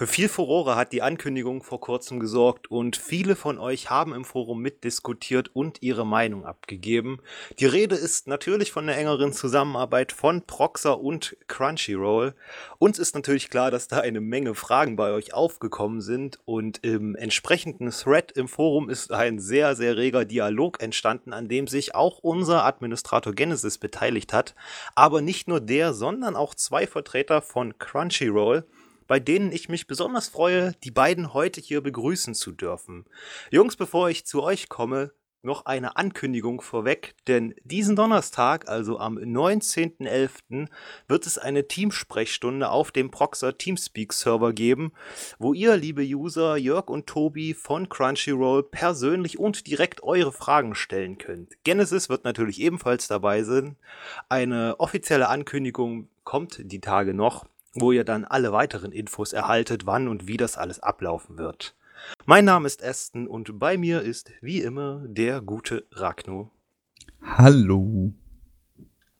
Für viel Furore hat die Ankündigung vor kurzem gesorgt und viele von euch haben im Forum mitdiskutiert und ihre Meinung abgegeben. Die Rede ist natürlich von der engeren Zusammenarbeit von Proxer und Crunchyroll. Uns ist natürlich klar, dass da eine Menge Fragen bei euch aufgekommen sind und im entsprechenden Thread im Forum ist ein sehr, sehr reger Dialog entstanden, an dem sich auch unser Administrator Genesis beteiligt hat. Aber nicht nur der, sondern auch zwei Vertreter von Crunchyroll bei denen ich mich besonders freue, die beiden heute hier begrüßen zu dürfen. Jungs, bevor ich zu euch komme, noch eine Ankündigung vorweg, denn diesen Donnerstag, also am 19.11., wird es eine Teamsprechstunde auf dem Proxer Teamspeak Server geben, wo ihr, liebe User, Jörg und Tobi von Crunchyroll persönlich und direkt eure Fragen stellen könnt. Genesis wird natürlich ebenfalls dabei sein. Eine offizielle Ankündigung kommt die Tage noch wo ihr dann alle weiteren Infos erhaltet, wann und wie das alles ablaufen wird. Mein Name ist Aston und bei mir ist wie immer der gute Ragno. Hallo.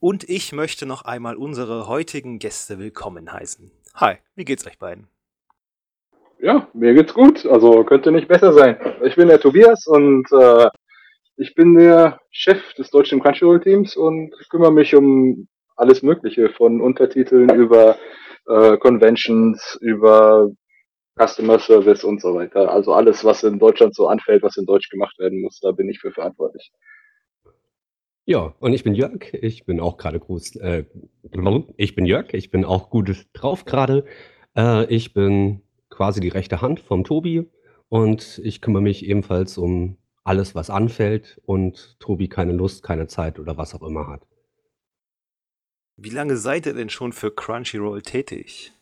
Und ich möchte noch einmal unsere heutigen Gäste willkommen heißen. Hi, wie geht's euch beiden? Ja, mir geht's gut. Also könnte nicht besser sein. Ich bin der Tobias und äh, ich bin der Chef des deutschen Crunchyroll-Teams und kümmere mich um alles Mögliche von Untertiteln über äh, Conventions, über Customer Service und so weiter. Also alles, was in Deutschland so anfällt, was in Deutsch gemacht werden muss, da bin ich für verantwortlich. Ja, und ich bin Jörg. Ich bin auch gerade groß. Äh, ich bin Jörg. Ich bin auch gut drauf gerade. Äh, ich bin quasi die rechte Hand vom Tobi und ich kümmere mich ebenfalls um alles, was anfällt und Tobi keine Lust, keine Zeit oder was auch immer hat. Wie lange seid ihr denn schon für Crunchyroll tätig?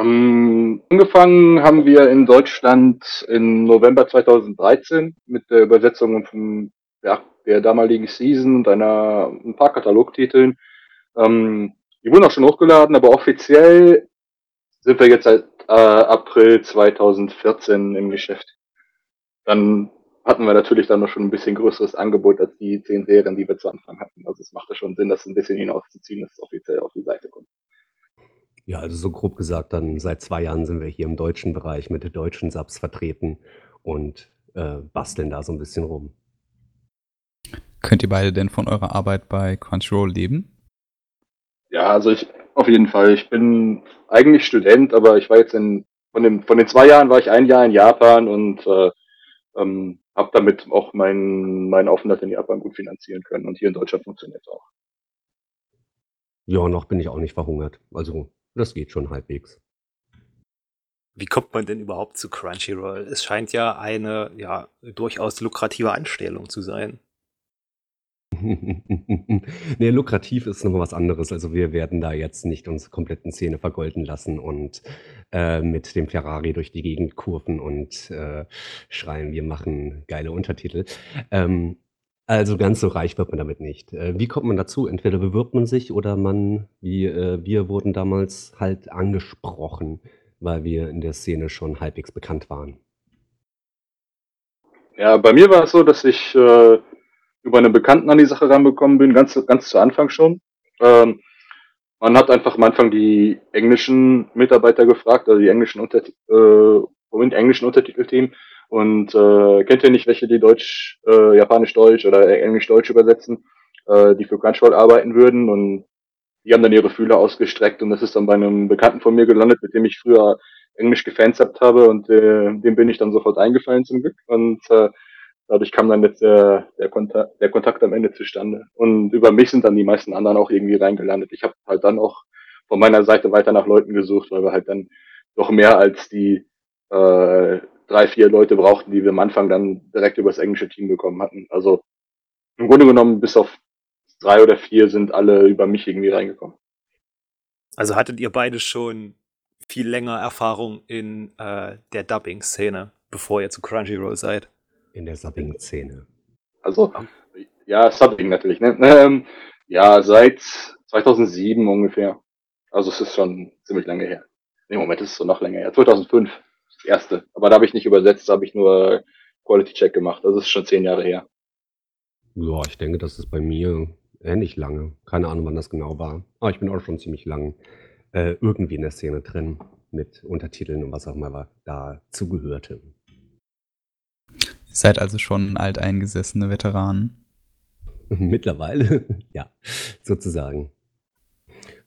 Ähm, angefangen haben wir in Deutschland im November 2013 mit der Übersetzung von ja, der damaligen Season und einer, ein paar Katalogtiteln. Ähm, die wurden auch schon hochgeladen, aber offiziell sind wir jetzt seit äh, April 2014 im Geschäft. Dann hatten wir natürlich dann noch schon ein bisschen größeres Angebot als die zehn Serien, die wir zu Anfang hatten. Also es machte schon Sinn, das ein bisschen hinauszuziehen, dass es offiziell auf die Seite kommt. Ja, also so grob gesagt, dann seit zwei Jahren sind wir hier im deutschen Bereich mit den deutschen Subs vertreten und äh, basteln da so ein bisschen rum. Könnt ihr beide denn von eurer Arbeit bei Crunchyroll leben? Ja, also ich auf jeden Fall. Ich bin eigentlich Student, aber ich war jetzt in von, dem, von den zwei Jahren war ich ein Jahr in Japan und äh, ähm, habe damit auch meinen mein Aufenthalt in Japan gut finanzieren können. Und hier in Deutschland funktioniert es auch. Ja, noch bin ich auch nicht verhungert. Also, das geht schon halbwegs. Wie kommt man denn überhaupt zu Crunchyroll? Es scheint ja eine ja durchaus lukrative Anstellung zu sein. Ne, lukrativ ist noch mal was anderes. Also, wir werden da jetzt nicht unsere kompletten Zähne vergolden lassen und, äh, mit dem Ferrari durch die Gegend kurven und, äh, schreien, wir machen geile Untertitel. Ähm, also, ganz so reich wird man damit nicht. Äh, wie kommt man dazu? Entweder bewirbt man sich oder man wie, äh, wir wurden damals halt angesprochen, weil wir in der Szene schon halbwegs bekannt waren. Ja, bei mir war es so, dass ich, äh über einen Bekannten an die Sache ranbekommen bin, ganz, ganz zu Anfang schon. Ähm, man hat einfach am Anfang die englischen Mitarbeiter gefragt, also die englischen Unter äh, englischen Untertitelteam. Und äh, kennt ihr nicht welche, die Deutsch, äh, Japanisch-Deutsch oder Englisch-Deutsch übersetzen, äh, die für Crunchyroll arbeiten würden? Und die haben dann ihre Fühler ausgestreckt und das ist dann bei einem Bekannten von mir gelandet, mit dem ich früher Englisch gefansabt habe und äh, dem bin ich dann sofort eingefallen zum Glück. Und äh, dadurch kam dann jetzt der, der, Kontakt, der Kontakt am Ende zustande. Und über mich sind dann die meisten anderen auch irgendwie reingelandet. Ich habe halt dann auch von meiner Seite weiter nach Leuten gesucht, weil wir halt dann doch mehr als die äh, drei, vier Leute brauchten, die wir am Anfang dann direkt über das englische Team bekommen hatten. Also im Grunde genommen bis auf drei oder vier sind alle über mich irgendwie reingekommen. Also hattet ihr beide schon viel länger Erfahrung in äh, der Dubbing-Szene, bevor ihr zu Crunchyroll seid? In der Subbing-Szene. Also, ja, Subbing natürlich. Ne? Ähm, ja, seit 2007 ungefähr. Also es ist schon ziemlich lange her. Im Moment ist es so noch länger her. 2005, das erste. Aber da habe ich nicht übersetzt, da habe ich nur Quality Check gemacht. Das ist schon zehn Jahre her. Ja, ich denke, das ist bei mir ähnlich lange. Keine Ahnung, wann das genau war. Aber ich bin auch schon ziemlich lang äh, irgendwie in der Szene drin. mit Untertiteln und was auch immer dazugehörte. Ihr seid also schon alteingesessene Veteranen. Mittlerweile, ja, sozusagen.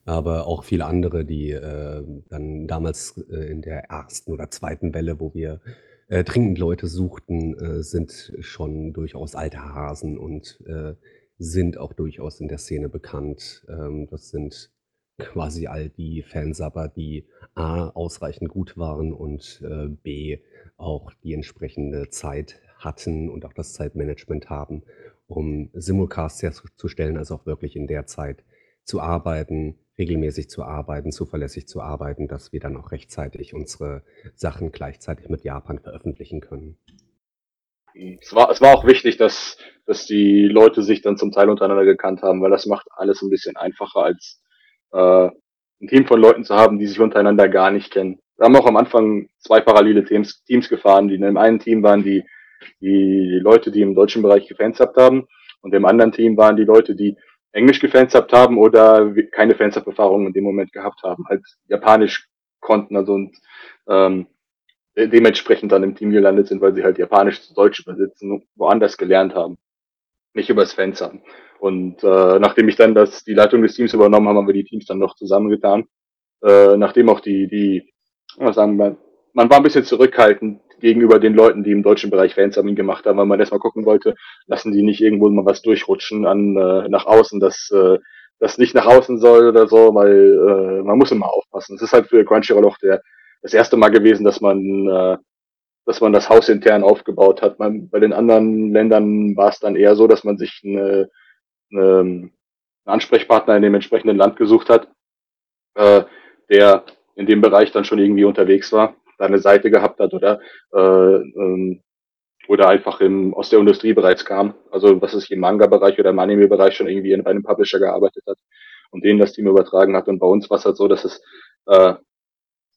Aber auch viele andere, die äh, dann damals äh, in der ersten oder zweiten Welle, wo wir äh, dringend Leute suchten, äh, sind schon durchaus alte Hasen und äh, sind auch durchaus in der Szene bekannt. Ähm, das sind quasi all die Fansabber, die A ausreichend gut waren und äh, B auch die entsprechende Zeit hatten und auch das Zeitmanagement haben, um Simulcasts herzustellen, also auch wirklich in der Zeit zu arbeiten, regelmäßig zu arbeiten, zuverlässig zu arbeiten, dass wir dann auch rechtzeitig unsere Sachen gleichzeitig mit Japan veröffentlichen können. Es war, es war auch wichtig, dass, dass die Leute sich dann zum Teil untereinander gekannt haben, weil das macht alles ein bisschen einfacher, als äh, ein Team von Leuten zu haben, die sich untereinander gar nicht kennen. Wir haben auch am Anfang zwei parallele Teams, Teams gefahren, die in dem einen Team waren die, die Leute, die im deutschen Bereich gefansabt haben und im anderen Team waren die Leute, die Englisch gefansabt haben oder keine Fansub-Erfahrung in dem Moment gehabt haben, halt Japanisch konnten also und ähm, dementsprechend dann im Team gelandet sind, weil sie halt Japanisch zu Deutsch übersetzen, woanders gelernt haben, nicht übers Fans haben. Und äh, nachdem ich dann das, die Leitung des Teams übernommen habe, haben wir die Teams dann noch zusammengetan. Äh, nachdem auch die, die, was sagen wir, man war ein bisschen zurückhaltend gegenüber den Leuten, die im deutschen Bereich Fansumming gemacht haben, weil man erstmal gucken wollte, lassen die nicht irgendwo mal was durchrutschen an äh, nach außen, dass äh, das nicht nach außen soll oder so, weil äh, man muss immer aufpassen. Es ist halt für Crunchyroll auch der das erste Mal gewesen, dass man äh, dass man das Haus intern aufgebaut hat. Man, bei den anderen Ländern war es dann eher so, dass man sich eine, eine, einen Ansprechpartner in dem entsprechenden Land gesucht hat, äh, der in dem Bereich dann schon irgendwie unterwegs war da eine Seite gehabt hat oder äh, ähm, oder einfach im, aus der Industrie bereits kam. Also was ist im Manga-Bereich oder im Anime-Bereich schon irgendwie in einem Publisher gearbeitet hat und denen das Team übertragen hat. Und bei uns war es halt so, dass es äh,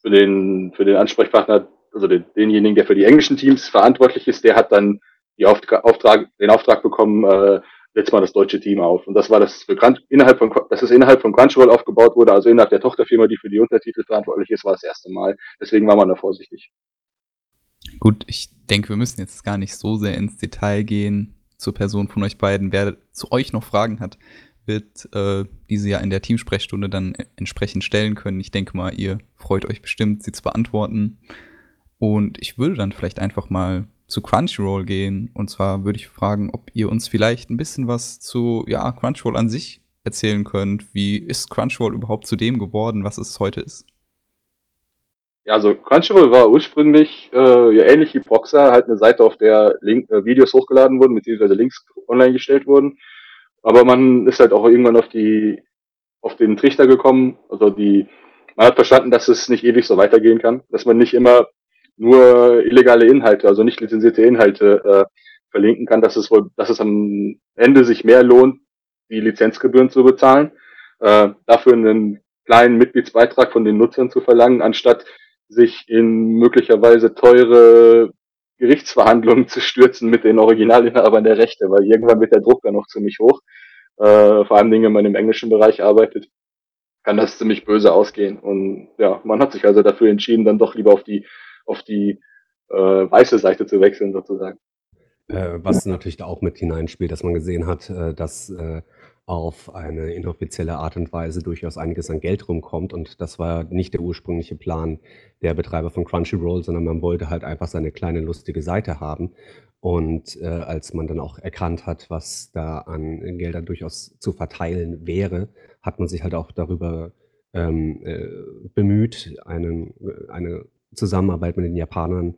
für den für den Ansprechpartner, also den, denjenigen, der für die englischen Teams verantwortlich ist, der hat dann die Auftrag, den Auftrag bekommen, äh, setzt mal das deutsche Team auf. Und das war das für Crunch, innerhalb von, dass es innerhalb von Crunchyroll aufgebaut wurde, also innerhalb der Tochterfirma, die für die Untertitel verantwortlich ist, war das erste Mal. Deswegen war man da vorsichtig. Gut, ich denke, wir müssen jetzt gar nicht so sehr ins Detail gehen zur Person von euch beiden. Wer zu euch noch Fragen hat, wird äh, diese ja in der Teamsprechstunde dann entsprechend stellen können. Ich denke mal, ihr freut euch bestimmt, sie zu beantworten. Und ich würde dann vielleicht einfach mal zu Crunchyroll gehen. Und zwar würde ich fragen, ob ihr uns vielleicht ein bisschen was zu ja, Crunchyroll an sich erzählen könnt. Wie ist Crunchyroll überhaupt zu dem geworden, was es heute ist? Ja, also Crunchyroll war ursprünglich äh, ja, ähnlich wie Proxer, halt eine Seite, auf der Link, äh, Videos hochgeladen wurden, beziehungsweise Links online gestellt wurden. Aber man ist halt auch irgendwann auf die auf den Trichter gekommen. Also die, man hat verstanden, dass es nicht ewig so weitergehen kann, dass man nicht immer nur illegale Inhalte, also nicht lizenzierte Inhalte äh, verlinken kann, dass es wohl, dass es am Ende sich mehr lohnt, die Lizenzgebühren zu bezahlen, äh, dafür einen kleinen Mitgliedsbeitrag von den Nutzern zu verlangen, anstatt sich in möglicherweise teure Gerichtsverhandlungen zu stürzen mit den Originalinhabern der Rechte, weil irgendwann wird der Druck dann noch ziemlich hoch. Äh, vor allem, wenn man im englischen Bereich arbeitet, kann das ziemlich böse ausgehen. Und ja, man hat sich also dafür entschieden, dann doch lieber auf die auf die äh, weiße Seite zu wechseln sozusagen. Äh, was natürlich da auch mit hineinspielt, dass man gesehen hat, äh, dass äh, auf eine inoffizielle Art und Weise durchaus einiges an Geld rumkommt. Und das war nicht der ursprüngliche Plan der Betreiber von Crunchyroll, sondern man wollte halt einfach seine kleine lustige Seite haben. Und äh, als man dann auch erkannt hat, was da an Geldern durchaus zu verteilen wäre, hat man sich halt auch darüber ähm, äh, bemüht, einen, eine Zusammenarbeit mit den Japanern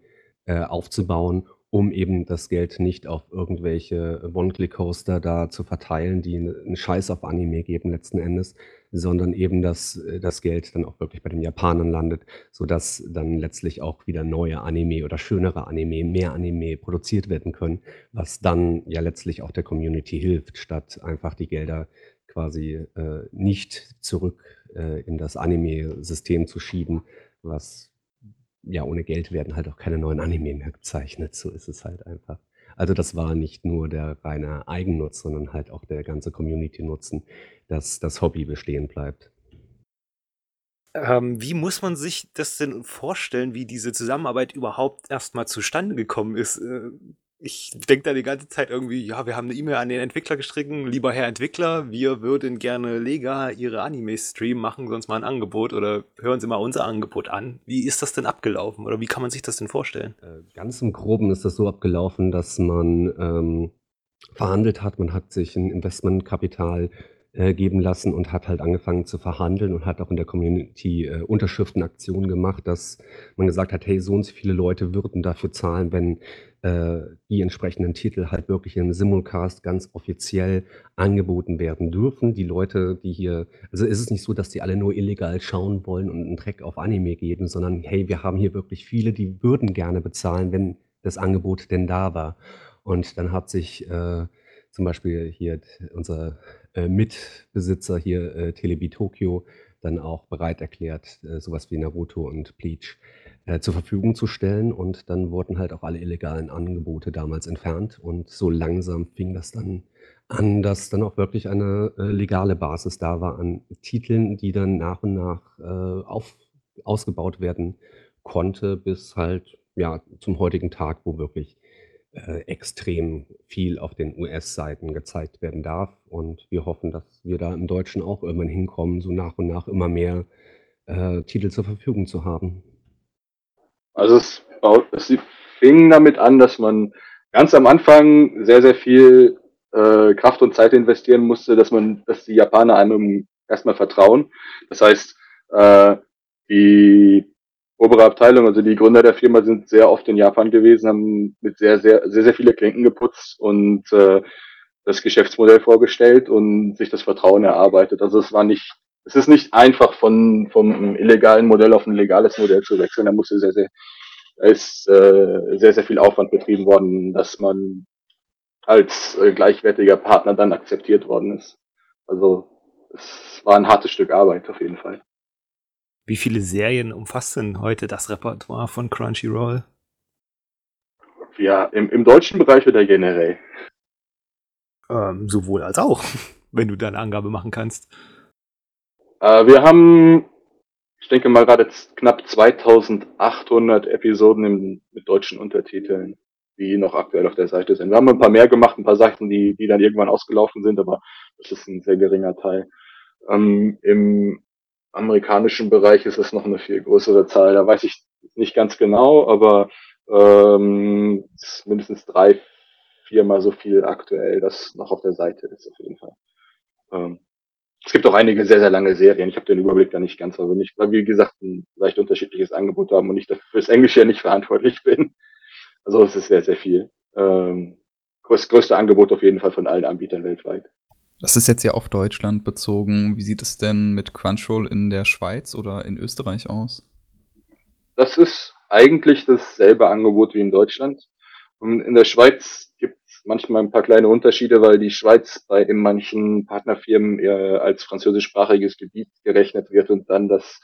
äh, aufzubauen, um eben das Geld nicht auf irgendwelche One-Click-Hoster da zu verteilen, die einen Scheiß auf Anime geben letzten Endes, sondern eben, dass äh, das Geld dann auch wirklich bei den Japanern landet, sodass dann letztlich auch wieder neue Anime oder schönere Anime, mehr Anime produziert werden können, was dann ja letztlich auch der Community hilft, statt einfach die Gelder quasi äh, nicht zurück äh, in das Anime-System zu schieben, was ja, ohne Geld werden halt auch keine neuen Anime mehr gezeichnet. So ist es halt einfach. Also das war nicht nur der reine Eigennutz, sondern halt auch der ganze Community-Nutzen, dass das Hobby bestehen bleibt. Ähm, wie muss man sich das denn vorstellen, wie diese Zusammenarbeit überhaupt erstmal zustande gekommen ist? Ich denke da die ganze Zeit irgendwie, ja, wir haben eine E-Mail an den Entwickler gestrichen, lieber Herr Entwickler, wir würden gerne Lega Ihre Animes streamen, machen uns mal ein Angebot oder hören Sie mal unser Angebot an. Wie ist das denn abgelaufen oder wie kann man sich das denn vorstellen? Äh, ganz im Groben ist das so abgelaufen, dass man ähm, verhandelt hat, man hat sich ein Investmentkapital äh, geben lassen und hat halt angefangen zu verhandeln und hat auch in der Community äh, Unterschriftenaktionen gemacht, dass man gesagt hat, hey, so und so viele Leute würden dafür zahlen, wenn äh, die entsprechenden Titel halt wirklich im Simulcast ganz offiziell angeboten werden dürfen. Die Leute, die hier, also ist es nicht so, dass die alle nur illegal schauen wollen und einen Dreck auf Anime geben, sondern hey, wir haben hier wirklich viele, die würden gerne bezahlen, wenn das Angebot denn da war. Und dann hat sich äh, zum Beispiel hier unser äh, Mitbesitzer hier, äh, Telebi Tokyo, dann auch bereit erklärt, äh, sowas wie Naruto und Bleach äh, zur Verfügung zu stellen. Und dann wurden halt auch alle illegalen Angebote damals entfernt. Und so langsam fing das dann an, dass dann auch wirklich eine äh, legale Basis da war an Titeln, die dann nach und nach äh, auf, ausgebaut werden konnte, bis halt ja zum heutigen Tag, wo wirklich äh, extrem viel auf den US-Seiten gezeigt werden darf. Und wir hoffen, dass wir da im Deutschen auch irgendwann hinkommen, so nach und nach immer mehr äh, Titel zur Verfügung zu haben. Also es, baut, es fing damit an, dass man ganz am Anfang sehr, sehr viel äh, Kraft und Zeit investieren musste, dass man, dass die Japaner einem erstmal vertrauen. Das heißt, äh, die obere Abteilung, also die Gründer der Firma sind sehr oft in Japan gewesen, haben mit sehr, sehr, sehr, sehr viele Klinken geputzt und äh, das Geschäftsmodell vorgestellt und sich das Vertrauen erarbeitet. Also es war nicht, es ist nicht einfach von vom illegalen Modell auf ein legales Modell zu wechseln. Da musste sehr, sehr, ist äh, sehr, sehr viel Aufwand betrieben worden, dass man als äh, gleichwertiger Partner dann akzeptiert worden ist. Also es war ein hartes Stück Arbeit auf jeden Fall. Wie viele Serien umfasst denn heute das Repertoire von Crunchyroll? Ja, im, im deutschen Bereich oder generell? Ähm, sowohl als auch, wenn du da eine Angabe machen kannst. Äh, wir haben, ich denke mal, gerade knapp 2800 Episoden im, mit deutschen Untertiteln, die noch aktuell auf der Seite sind. Wir haben ein paar mehr gemacht, ein paar Sachen, die, die dann irgendwann ausgelaufen sind, aber das ist ein sehr geringer Teil. Ähm, Im amerikanischen Bereich ist es noch eine viel größere Zahl. Da weiß ich nicht ganz genau, aber ähm, mindestens drei, viermal so viel aktuell, das noch auf der Seite ist auf jeden Fall. Ähm, es gibt auch einige sehr, sehr lange Serien. Ich habe den Überblick da nicht ganz, aber nicht, weil wir, wie gesagt, ein leicht unterschiedliches Angebot haben und ich dafür das Englische ja nicht verantwortlich bin. Also es ist sehr, sehr viel. Ähm, das größte Angebot auf jeden Fall von allen Anbietern weltweit. Das ist jetzt ja auf Deutschland bezogen. Wie sieht es denn mit Crunchyroll in der Schweiz oder in Österreich aus? Das ist eigentlich dasselbe Angebot wie in Deutschland. Und in der Schweiz gibt es manchmal ein paar kleine Unterschiede, weil die Schweiz bei in manchen Partnerfirmen eher als französischsprachiges Gebiet gerechnet wird und dann das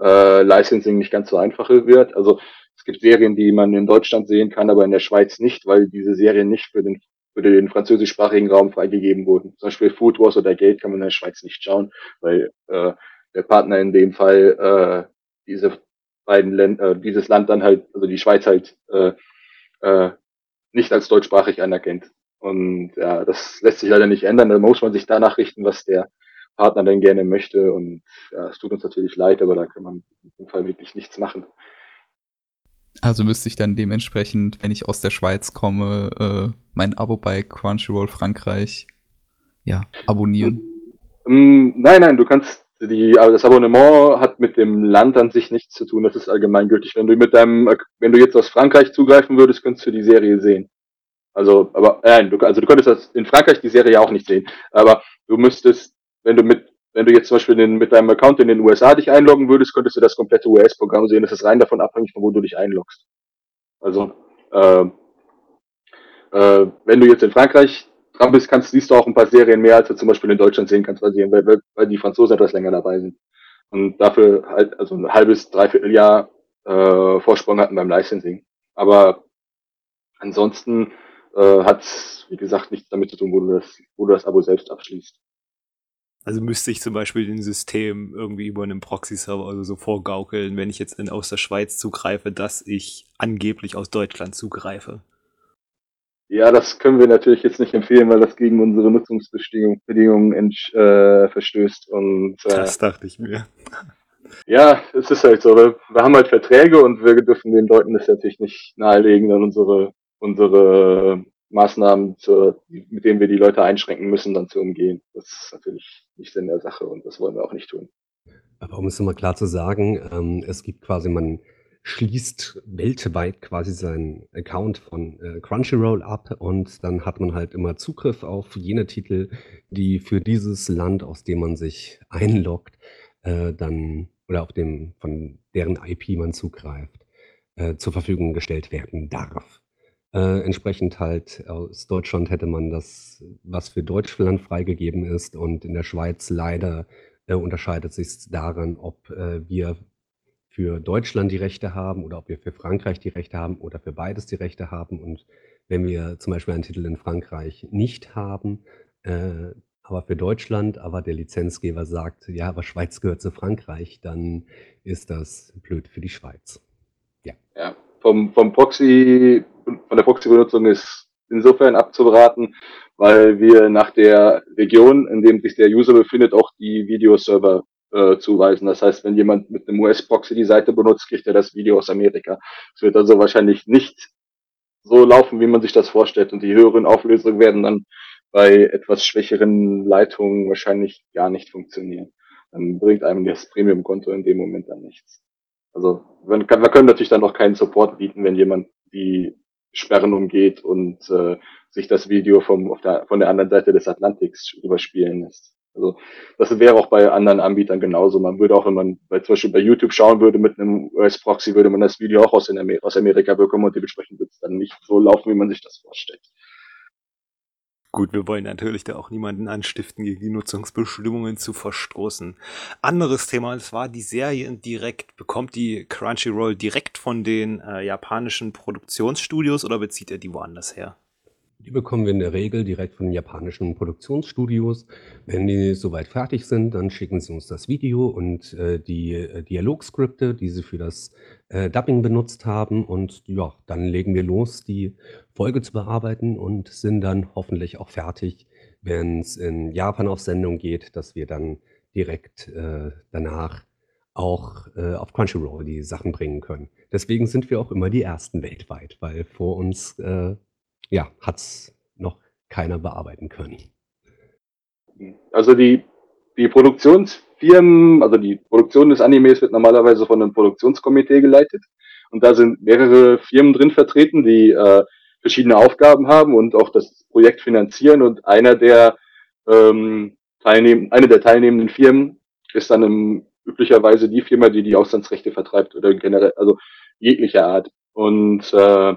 äh, Licensing nicht ganz so einfach wird. Also es gibt Serien, die man in Deutschland sehen kann, aber in der Schweiz nicht, weil diese Serien nicht für den für den französischsprachigen Raum freigegeben wurden. Zum Beispiel Food Wars oder Gate kann man in der Schweiz nicht schauen, weil äh, der Partner in dem Fall äh, diese beiden Länder, äh, dieses Land dann halt, also die Schweiz halt äh, äh, nicht als deutschsprachig anerkennt. Und ja, das lässt sich leider nicht ändern. Da muss man sich danach richten, was der Partner denn gerne möchte. Und ja, es tut uns natürlich leid, aber da kann man in dem Fall wirklich nichts machen. Also müsste ich dann dementsprechend, wenn ich aus der Schweiz komme, äh, mein Abo bei Crunchyroll Frankreich ja, abonnieren. Mm, nein, nein, du kannst die, das Abonnement hat mit dem Land an sich nichts zu tun, das ist allgemeingültig. Wenn du mit deinem, wenn du jetzt aus Frankreich zugreifen würdest, könntest du die Serie sehen. Also, aber nein, du, also du könntest das in Frankreich die Serie auch nicht sehen. Aber du müsstest, wenn du mit, wenn du jetzt zum Beispiel den, mit deinem Account in den USA dich einloggen würdest, könntest du das komplette US-Programm sehen. Das ist rein davon abhängig, von wo du dich einloggst. Also, äh, äh, wenn du jetzt in Frankreich dran bist, kannst, siehst du auch ein paar Serien mehr, als du zum Beispiel in Deutschland sehen kannst, weil, die, weil, weil die Franzosen etwas länger dabei sind. Und dafür halt, also ein halbes, dreiviertel Jahr äh, Vorsprung hatten beim Licensing. Aber ansonsten äh, hat wie gesagt, nichts damit zu tun, wo du das, wo du das Abo selbst abschließt. Also müsste ich zum Beispiel den System irgendwie über einen Proxy-Server oder so vorgaukeln, wenn ich jetzt in, aus der Schweiz zugreife, dass ich angeblich aus Deutschland zugreife. Ja, das können wir natürlich jetzt nicht empfehlen, weil das gegen unsere Nutzungsbedingungen äh, verstößt. Und, äh, das dachte ich mir. Ja, es ist halt so. Wir, wir haben halt Verträge und wir dürfen den Leuten das natürlich nicht nahelegen, dann unsere, unsere Maßnahmen, zu, mit denen wir die Leute einschränken müssen, dann zu umgehen. Das ist natürlich nicht Sinn der Sache und das wollen wir auch nicht tun. Aber um es nochmal klar zu sagen, ähm, es gibt quasi, man schließt weltweit quasi seinen Account von äh, Crunchyroll ab und dann hat man halt immer Zugriff auf jene Titel, die für dieses Land, aus dem man sich einloggt, äh, dann oder auf dem von deren IP man zugreift, äh, zur Verfügung gestellt werden darf. Äh, entsprechend halt aus Deutschland hätte man das, was für Deutschland freigegeben ist und in der Schweiz leider äh, unterscheidet sich daran, ob äh, wir für Deutschland die Rechte haben oder ob wir für Frankreich die Rechte haben oder für beides die Rechte haben. Und wenn wir zum Beispiel einen Titel in Frankreich nicht haben, äh, aber für Deutschland, aber der Lizenzgeber sagt, ja, aber Schweiz gehört zu Frankreich, dann ist das blöd für die Schweiz. Ja. ja vom, vom Proxy, von der Proxy-Benutzung ist insofern abzuraten, weil wir nach der Region, in dem sich der User befindet, auch die Videoserver äh, zuweisen. Das heißt, wenn jemand mit einem US-Proxy die Seite benutzt, kriegt er das Video aus Amerika. Es wird also wahrscheinlich nicht so laufen, wie man sich das vorstellt. Und die höheren Auflösungen werden dann bei etwas schwächeren Leitungen wahrscheinlich gar nicht funktionieren. Dann bringt einem das Premium-Konto in dem Moment dann nichts. Also wir können natürlich dann auch keinen Support bieten, wenn jemand die Sperren umgeht und äh, sich das Video vom, der, von der anderen Seite des Atlantiks überspielen lässt. Also das wäre auch bei anderen Anbietern genauso. Man würde auch, wenn man bei, zum Beispiel bei YouTube schauen würde mit einem US-Proxy, würde man das Video auch aus, Amer aus Amerika bekommen und dementsprechend wird es dann nicht so laufen, wie man sich das vorstellt. Gut, wir wollen natürlich da auch niemanden anstiften, gegen die Nutzungsbestimmungen zu verstoßen. Anderes Thema, es war die Serie direkt. Bekommt die Crunchyroll direkt von den äh, japanischen Produktionsstudios oder bezieht er die woanders her? Die bekommen wir in der Regel direkt von den japanischen Produktionsstudios. Wenn die soweit fertig sind, dann schicken sie uns das Video und äh, die äh, Dialogskripte, die sie für das äh, Dubbing benutzt haben. Und ja, dann legen wir los, die Folge zu bearbeiten und sind dann hoffentlich auch fertig, wenn es in Japan auf Sendung geht, dass wir dann direkt äh, danach auch äh, auf Crunchyroll die Sachen bringen können. Deswegen sind wir auch immer die Ersten weltweit, weil vor uns äh, ja, hat es noch keiner bearbeiten können. Also die, die Produktionsfirmen, also die Produktion des Animes wird normalerweise von einem Produktionskomitee geleitet. Und da sind mehrere Firmen drin vertreten, die äh, verschiedene Aufgaben haben und auch das Projekt finanzieren. Und einer der, ähm, teilnehm eine der teilnehmenden Firmen ist dann im, üblicherweise die Firma, die die Auslandsrechte vertreibt oder generell, also jeglicher Art. Und äh,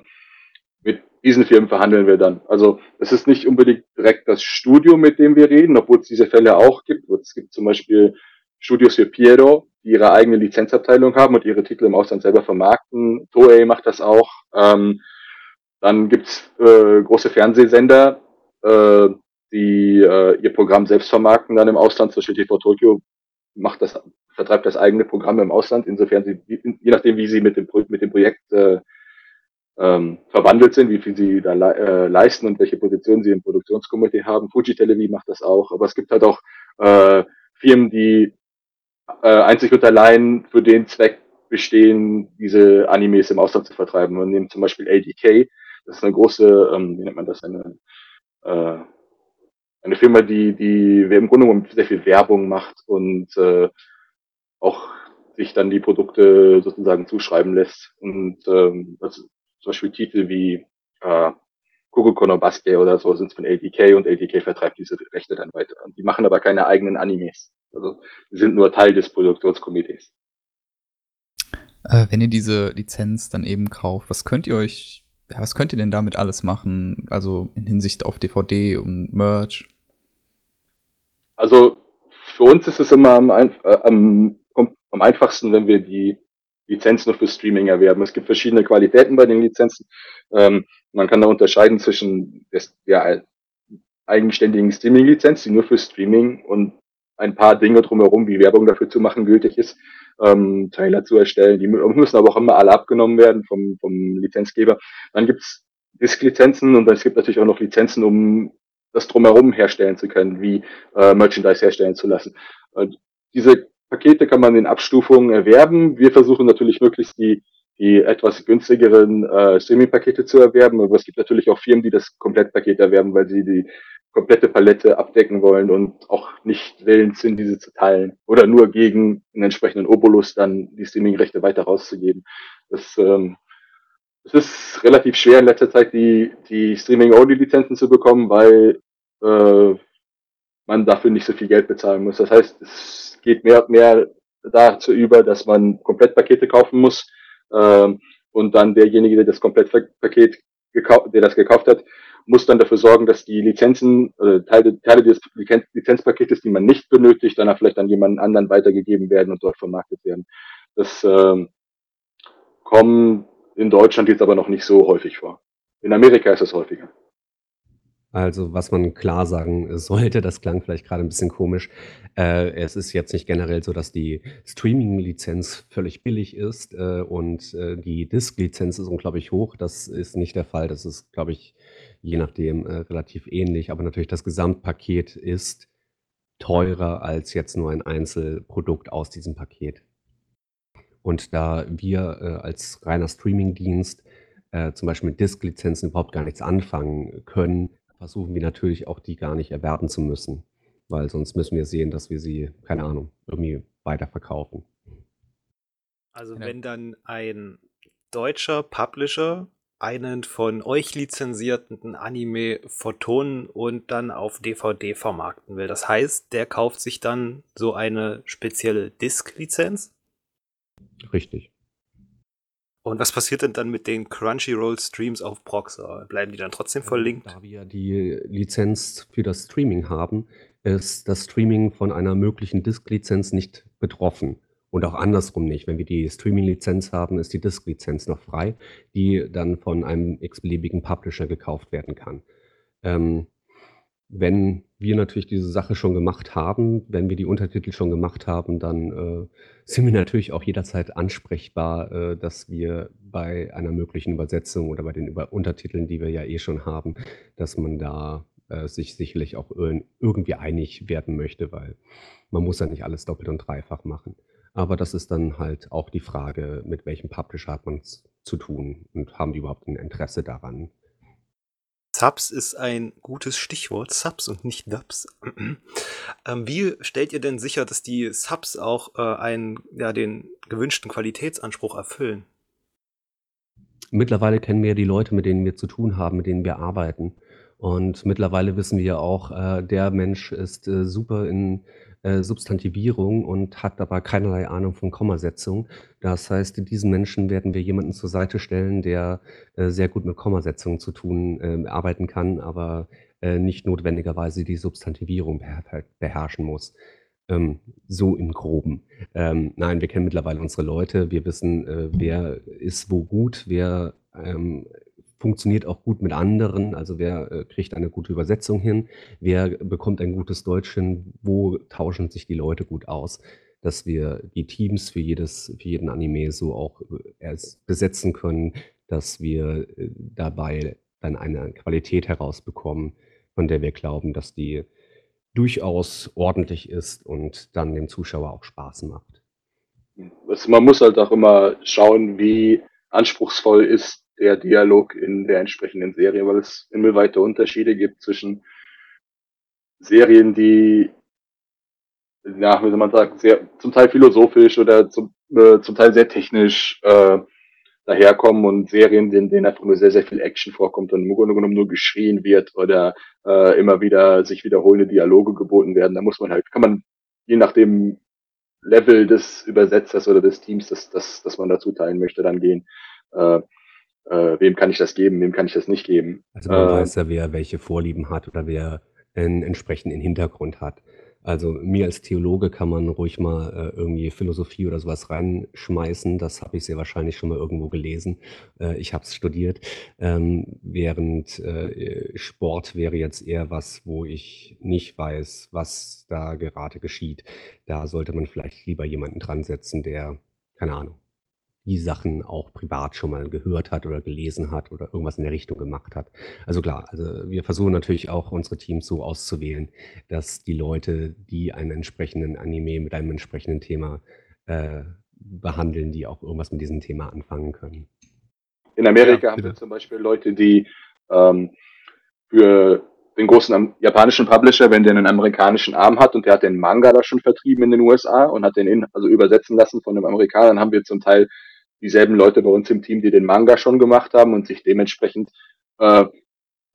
diesen Firmen verhandeln wir dann. Also es ist nicht unbedingt direkt das Studio, mit dem wir reden, obwohl es diese Fälle auch gibt. Es gibt zum Beispiel Studios für Piero, die ihre eigene Lizenzabteilung haben und ihre Titel im Ausland selber vermarkten. Toei macht das auch. Ähm, dann gibt's äh, große Fernsehsender, äh, die äh, ihr Programm selbst vermarkten dann im Ausland. Zum Beispiel TV Tokyo macht das, vertreibt das eigene Programm im Ausland, insofern sie, je nachdem, wie sie mit dem, mit dem Projekt äh, ähm, verwandelt sind, wie viel sie da le äh, leisten und welche Position sie im Produktionskomitee haben. Fuji Television macht das auch, aber es gibt halt auch äh, Firmen, die äh, einzig und allein für den Zweck bestehen, diese Animes im Ausland zu vertreiben. Man nimmt zum Beispiel ADK, das ist eine große, ähm, wie nennt man das, eine, äh, eine Firma, die, die im Grunde genommen sehr viel Werbung macht und äh, auch sich dann die Produkte sozusagen zuschreiben lässt. Und ähm, das zum Beispiel Titel wie äh, Kuroko no Basket oder so sind von LDK und LDK vertreibt diese Rechte dann weiter. Die machen aber keine eigenen Animes. Also sind nur Teil des Produktionskomitees. Äh, wenn ihr diese Lizenz dann eben kauft, was könnt ihr euch, was könnt ihr denn damit alles machen? Also in Hinsicht auf DVD und Merch? Also für uns ist es immer am, äh, am, am einfachsten, wenn wir die Lizenz nur für Streaming erwerben. Es gibt verschiedene Qualitäten bei den Lizenzen. Ähm, man kann da unterscheiden zwischen des, der eigenständigen Streaming-Lizenz, die nur für Streaming und ein paar Dinge drumherum, wie Werbung dafür zu machen, gültig ist, ähm, Trailer zu erstellen. Die müssen aber auch immer alle abgenommen werden vom, vom Lizenzgeber. Dann gibt's Disk-Lizenzen und es gibt natürlich auch noch Lizenzen, um das drumherum herstellen zu können, wie äh, Merchandise herstellen zu lassen. Und diese Pakete kann man in Abstufungen erwerben. Wir versuchen natürlich möglichst die, die etwas günstigeren äh, Streaming-Pakete zu erwerben, aber es gibt natürlich auch Firmen, die das Komplettpaket erwerben, weil sie die komplette Palette abdecken wollen und auch nicht willens sind, diese zu teilen oder nur gegen einen entsprechenden Obolus dann die Streaming-Rechte weiter rauszugeben. Das, ähm, es ist relativ schwer in letzter Zeit die, die Streaming-Only-Lizenzen zu bekommen, weil äh, man dafür nicht so viel Geld bezahlen muss. Das heißt, es geht mehr und mehr dazu über, dass man Komplettpakete kaufen muss ähm, und dann derjenige, der das Komplettpaket gekauft, der das gekauft hat, muss dann dafür sorgen, dass die Lizenzen, äh, Teile, Teile des Lizenzpaketes, die man nicht benötigt, dann vielleicht an jemanden anderen weitergegeben werden und dort vermarktet werden. Das ähm, kommt in Deutschland jetzt aber noch nicht so häufig vor. In Amerika ist es häufiger. Also, was man klar sagen sollte, das klang vielleicht gerade ein bisschen komisch, äh, es ist jetzt nicht generell so, dass die Streaming-Lizenz völlig billig ist, äh, und, äh, die Disk-Lizenz ist unglaublich hoch. Das ist nicht der Fall. Das ist, glaube ich, je nachdem, äh, relativ ähnlich. Aber natürlich das Gesamtpaket ist teurer als jetzt nur ein Einzelprodukt aus diesem Paket. Und da wir, äh, als reiner Streamingdienst, äh, zum Beispiel mit Disk-Lizenzen überhaupt gar nichts anfangen können, versuchen wir natürlich auch, die gar nicht erwerben zu müssen, weil sonst müssen wir sehen, dass wir sie, keine Ahnung, irgendwie weiterverkaufen. Also ja. wenn dann ein deutscher Publisher einen von euch lizenzierten Anime vertonen und dann auf DVD vermarkten will. Das heißt, der kauft sich dann so eine spezielle Disk-Lizenz? Richtig. Und was passiert denn dann mit den Crunchyroll-Streams auf Proxer? Bleiben die dann trotzdem verlinkt? Da wir die Lizenz für das Streaming haben, ist das Streaming von einer möglichen Disk-Lizenz nicht betroffen. Und auch andersrum nicht. Wenn wir die Streaming-Lizenz haben, ist die Disk-Lizenz noch frei, die dann von einem x-beliebigen Publisher gekauft werden kann. Ähm, wenn wir natürlich diese Sache schon gemacht haben, wenn wir die Untertitel schon gemacht haben, dann äh, sind wir natürlich auch jederzeit ansprechbar, äh, dass wir bei einer möglichen Übersetzung oder bei den Über Untertiteln, die wir ja eh schon haben, dass man da äh, sich sicherlich auch irgendwie einig werden möchte, weil man muss ja nicht alles doppelt und dreifach machen. Aber das ist dann halt auch die Frage, mit welchem Publisher hat man es zu tun und haben die überhaupt ein Interesse daran. Subs ist ein gutes Stichwort, Subs und nicht Dubs. ähm, wie stellt ihr denn sicher, dass die Subs auch äh, einen, ja, den gewünschten Qualitätsanspruch erfüllen? Mittlerweile kennen wir die Leute, mit denen wir zu tun haben, mit denen wir arbeiten. Und mittlerweile wissen wir auch, äh, der Mensch ist äh, super in äh, Substantivierung und hat aber keinerlei Ahnung von Kommasetzung. Das heißt, diesen Menschen werden wir jemanden zur Seite stellen, der äh, sehr gut mit Kommasetzungen zu tun äh, arbeiten kann, aber äh, nicht notwendigerweise die Substantivierung beher beherrschen muss. Ähm, so im Groben. Ähm, nein, wir kennen mittlerweile unsere Leute. Wir wissen, äh, wer ist wo gut, wer ähm, funktioniert auch gut mit anderen. Also wer äh, kriegt eine gute Übersetzung hin, wer bekommt ein gutes Deutsch hin, wo tauschen sich die Leute gut aus, dass wir die Teams für jedes, für jeden Anime so auch äh, erst besetzen können, dass wir äh, dabei dann eine Qualität herausbekommen, von der wir glauben, dass die durchaus ordentlich ist und dann dem Zuschauer auch Spaß macht. Also man muss halt auch immer schauen, wie anspruchsvoll ist der Dialog in der entsprechenden Serie, weil es immer weiter Unterschiede gibt zwischen Serien, die, ja, wie soll man sagen, sehr, zum Teil philosophisch oder zum, äh, zum Teil sehr technisch äh, daherkommen und Serien, in denen einfach nur sehr, sehr viel Action vorkommt und im Grunde genommen nur geschrien wird oder äh, immer wieder sich wiederholende Dialoge geboten werden. Da muss man halt, kann man je nach dem Level des Übersetzers oder des Teams, das, das, das man dazu teilen möchte, dann gehen. Äh, äh, wem kann ich das geben, wem kann ich das nicht geben. Also man äh, weiß ja, wer welche Vorlieben hat oder wer einen entsprechenden Hintergrund hat. Also mir als Theologe kann man ruhig mal äh, irgendwie Philosophie oder sowas reinschmeißen. Das habe ich sehr wahrscheinlich schon mal irgendwo gelesen. Äh, ich habe es studiert. Ähm, während äh, Sport wäre jetzt eher was, wo ich nicht weiß, was da gerade geschieht. Da sollte man vielleicht lieber jemanden dran setzen, der, keine Ahnung, die Sachen auch privat schon mal gehört hat oder gelesen hat oder irgendwas in der Richtung gemacht hat. Also klar, also wir versuchen natürlich auch unsere Teams so auszuwählen, dass die Leute, die einen entsprechenden Anime mit einem entsprechenden Thema äh, behandeln, die auch irgendwas mit diesem Thema anfangen können. In Amerika ja, haben wir zum Beispiel Leute, die ähm, für den großen japanischen Publisher, wenn der einen amerikanischen Arm hat und der hat den Manga da schon vertrieben in den USA und hat den in, also übersetzen lassen von einem Amerikaner, dann haben wir zum Teil dieselben Leute bei uns im Team, die den Manga schon gemacht haben und sich dementsprechend äh,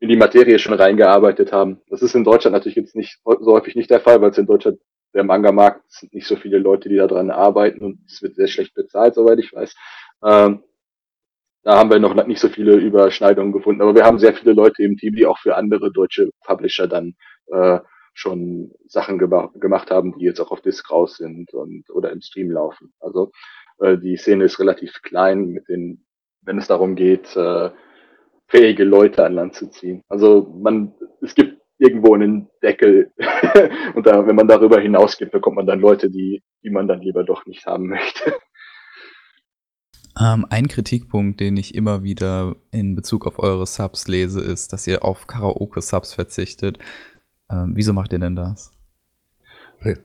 in die Materie schon reingearbeitet haben. Das ist in Deutschland natürlich jetzt nicht so häufig nicht der Fall, weil es in Deutschland der Manga-Markt sind nicht so viele Leute, die da dran arbeiten und es wird sehr schlecht bezahlt, soweit ich weiß. Ähm, da haben wir noch nicht so viele Überschneidungen gefunden, aber wir haben sehr viele Leute im Team, die auch für andere deutsche Publisher dann äh, schon Sachen gemacht haben, die jetzt auch auf Disc raus sind und oder im Stream laufen. Also äh, die Szene ist relativ klein, mit den, wenn es darum geht, äh, fähige Leute an Land zu ziehen. Also man, es gibt irgendwo einen Deckel und da, wenn man darüber hinausgeht, bekommt man dann Leute, die, die man dann lieber doch nicht haben möchte. Ähm, ein Kritikpunkt, den ich immer wieder in Bezug auf eure Subs lese, ist, dass ihr auf Karaoke-Subs verzichtet. Ähm, wieso macht ihr denn das?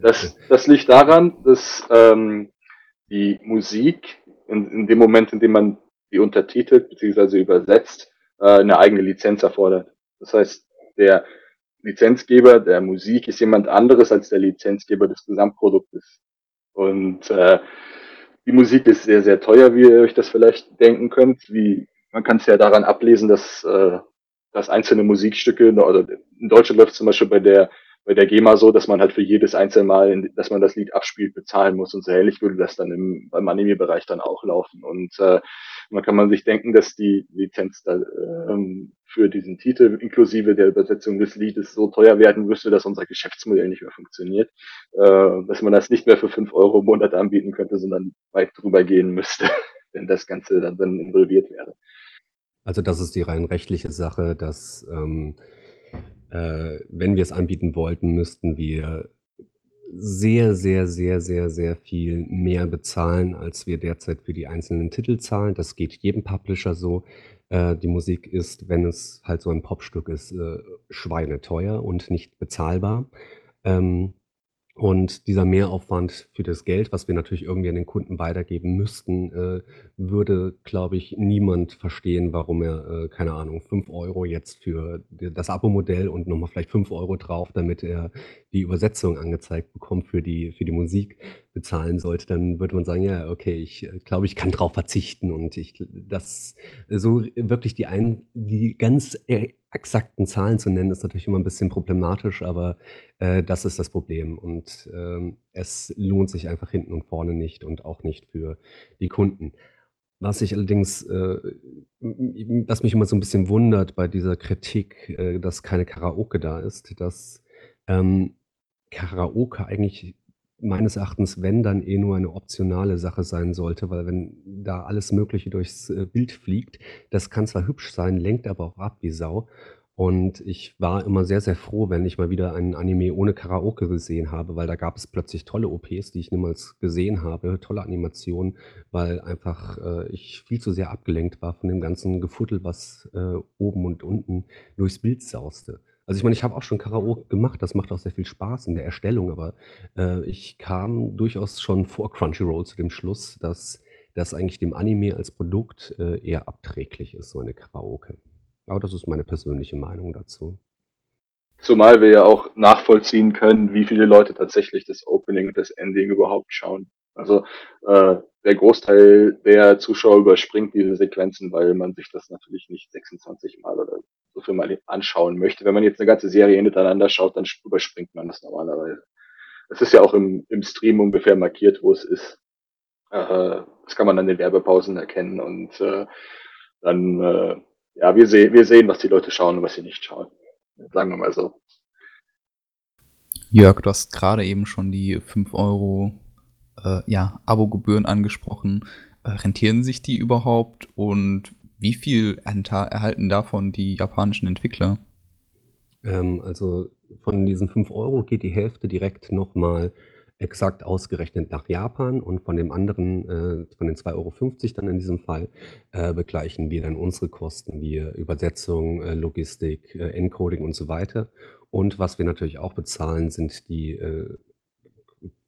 Das, das liegt daran, dass ähm, die Musik in, in dem Moment, in dem man die untertitelt bzw. übersetzt, äh, eine eigene Lizenz erfordert. Das heißt, der Lizenzgeber der Musik ist jemand anderes als der Lizenzgeber des Gesamtproduktes. Und äh, die Musik ist sehr, sehr teuer, wie ihr euch das vielleicht denken könnt. Wie, man kann es ja daran ablesen, dass, äh, dass einzelne Musikstücke, oder in Deutschland läuft zum Beispiel bei der bei der GEMA so, dass man halt für jedes einzelne Mal, dass man das Lied abspielt, bezahlen muss. Und so ähnlich würde das dann im, beim Anime-Bereich dann auch laufen. Und äh, man kann man sich denken, dass die Lizenz da, ähm, für diesen Titel inklusive der Übersetzung des Liedes so teuer werden müsste, dass unser Geschäftsmodell nicht mehr funktioniert. Äh, dass man das nicht mehr für fünf Euro im Monat anbieten könnte, sondern weit drüber gehen müsste, wenn das Ganze dann, dann involviert wäre. Also das ist die rein rechtliche Sache, dass ähm, äh, wenn wir es anbieten wollten, müssten wir sehr, sehr, sehr, sehr, sehr viel mehr bezahlen, als wir derzeit für die einzelnen Titel zahlen. Das geht jedem Publisher so. Äh, die Musik ist, wenn es halt so ein Popstück ist, äh, schweineteuer und nicht bezahlbar. Ähm, und dieser Mehraufwand für das Geld, was wir natürlich irgendwie an den Kunden weitergeben müssten, äh, würde, glaube ich, niemand verstehen, warum er, äh, keine Ahnung, 5 Euro jetzt für das Abo-Modell und nochmal vielleicht 5 Euro drauf, damit er die Übersetzung angezeigt bekommt für die, für die Musik, bezahlen sollte. Dann würde man sagen, ja, okay, ich äh, glaube, ich kann drauf verzichten und ich das so wirklich die ein, die ganz äh, exakten Zahlen zu nennen, ist natürlich immer ein bisschen problematisch, aber äh, das ist das Problem. Und ähm, es lohnt sich einfach hinten und vorne nicht und auch nicht für die Kunden. Was ich allerdings, äh, was mich immer so ein bisschen wundert bei dieser Kritik, äh, dass keine Karaoke da ist, dass ähm, Karaoke eigentlich meines Erachtens, wenn, dann eh nur eine optionale Sache sein sollte, weil wenn da alles Mögliche durchs äh, Bild fliegt, das kann zwar hübsch sein, lenkt aber auch ab wie Sau. Und ich war immer sehr, sehr froh, wenn ich mal wieder einen Anime ohne Karaoke gesehen habe, weil da gab es plötzlich tolle OPs, die ich niemals gesehen habe, tolle Animationen, weil einfach äh, ich viel zu sehr abgelenkt war von dem ganzen Gefuddel, was äh, oben und unten durchs Bild sauste. Also ich meine, ich habe auch schon Karaoke gemacht, das macht auch sehr viel Spaß in der Erstellung, aber äh, ich kam durchaus schon vor Crunchyroll zu dem Schluss, dass das eigentlich dem Anime als Produkt äh, eher abträglich ist, so eine Karaoke. Aber das ist meine persönliche Meinung dazu. Zumal wir ja auch nachvollziehen können, wie viele Leute tatsächlich das Opening und das Ending überhaupt schauen. Also äh, der Großteil der Zuschauer überspringt diese Sequenzen, weil man sich das natürlich nicht 26 Mal oder so viel mal anschauen möchte. Wenn man jetzt eine ganze Serie hintereinander schaut, dann überspringt man das normalerweise. Es ist ja auch im, im Stream ungefähr markiert, wo es ist. Äh, das kann man an den Werbepausen erkennen und äh, dann, äh, ja, wir, sehen wir sehen, was die Leute schauen und was sie nicht schauen. Sagen wir mal so. Jörg, du hast gerade eben schon die 5 Euro äh, ja, Abogebühren angesprochen. Äh, rentieren sich die überhaupt und wie viel erhalten davon die japanischen Entwickler? Ähm, also von diesen 5 Euro geht die Hälfte direkt nochmal exakt ausgerechnet nach Japan und von dem anderen, äh, von den 2,50 Euro dann in diesem Fall, äh, begleichen wir dann unsere Kosten wie Übersetzung, äh, Logistik, äh, Encoding und so weiter. Und was wir natürlich auch bezahlen, sind die äh,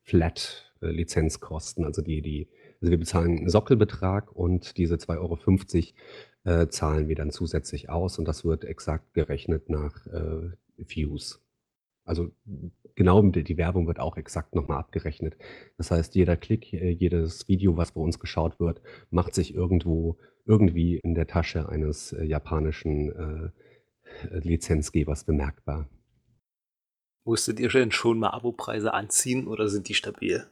Flat-Lizenzkosten, also die, die, also wir bezahlen einen Sockelbetrag und diese 2,50 Euro äh, zahlen wir dann zusätzlich aus und das wird exakt gerechnet nach äh, Views. Also genau die Werbung wird auch exakt nochmal abgerechnet. Das heißt, jeder Klick, äh, jedes Video, was bei uns geschaut wird, macht sich irgendwo irgendwie in der Tasche eines äh, japanischen äh, Lizenzgebers bemerkbar. Musstet ihr denn schon mal Abopreise anziehen oder sind die stabil?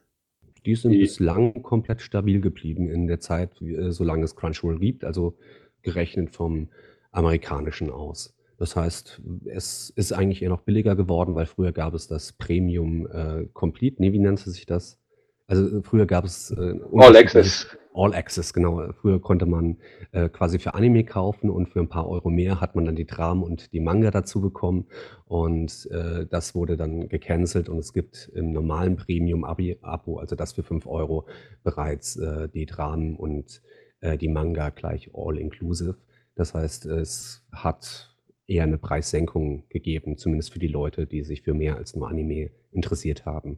Die sind die bislang komplett stabil geblieben in der Zeit, äh, solange es Crunchyroll gibt, also gerechnet vom amerikanischen aus. Das heißt, es ist eigentlich eher noch billiger geworden, weil früher gab es das Premium äh, Complete. Nee, wie nannte sich das? Also früher gab es äh, All Access. All Access, genau. Früher konnte man äh, quasi für Anime kaufen und für ein paar Euro mehr hat man dann die Dramen und die Manga dazu bekommen. Und äh, das wurde dann gecancelt und es gibt im normalen Premium-Abo, also das für 5 Euro, bereits äh, die Dramen und äh, die Manga gleich all inclusive. Das heißt, es hat eher eine Preissenkung gegeben, zumindest für die Leute, die sich für mehr als nur Anime interessiert haben.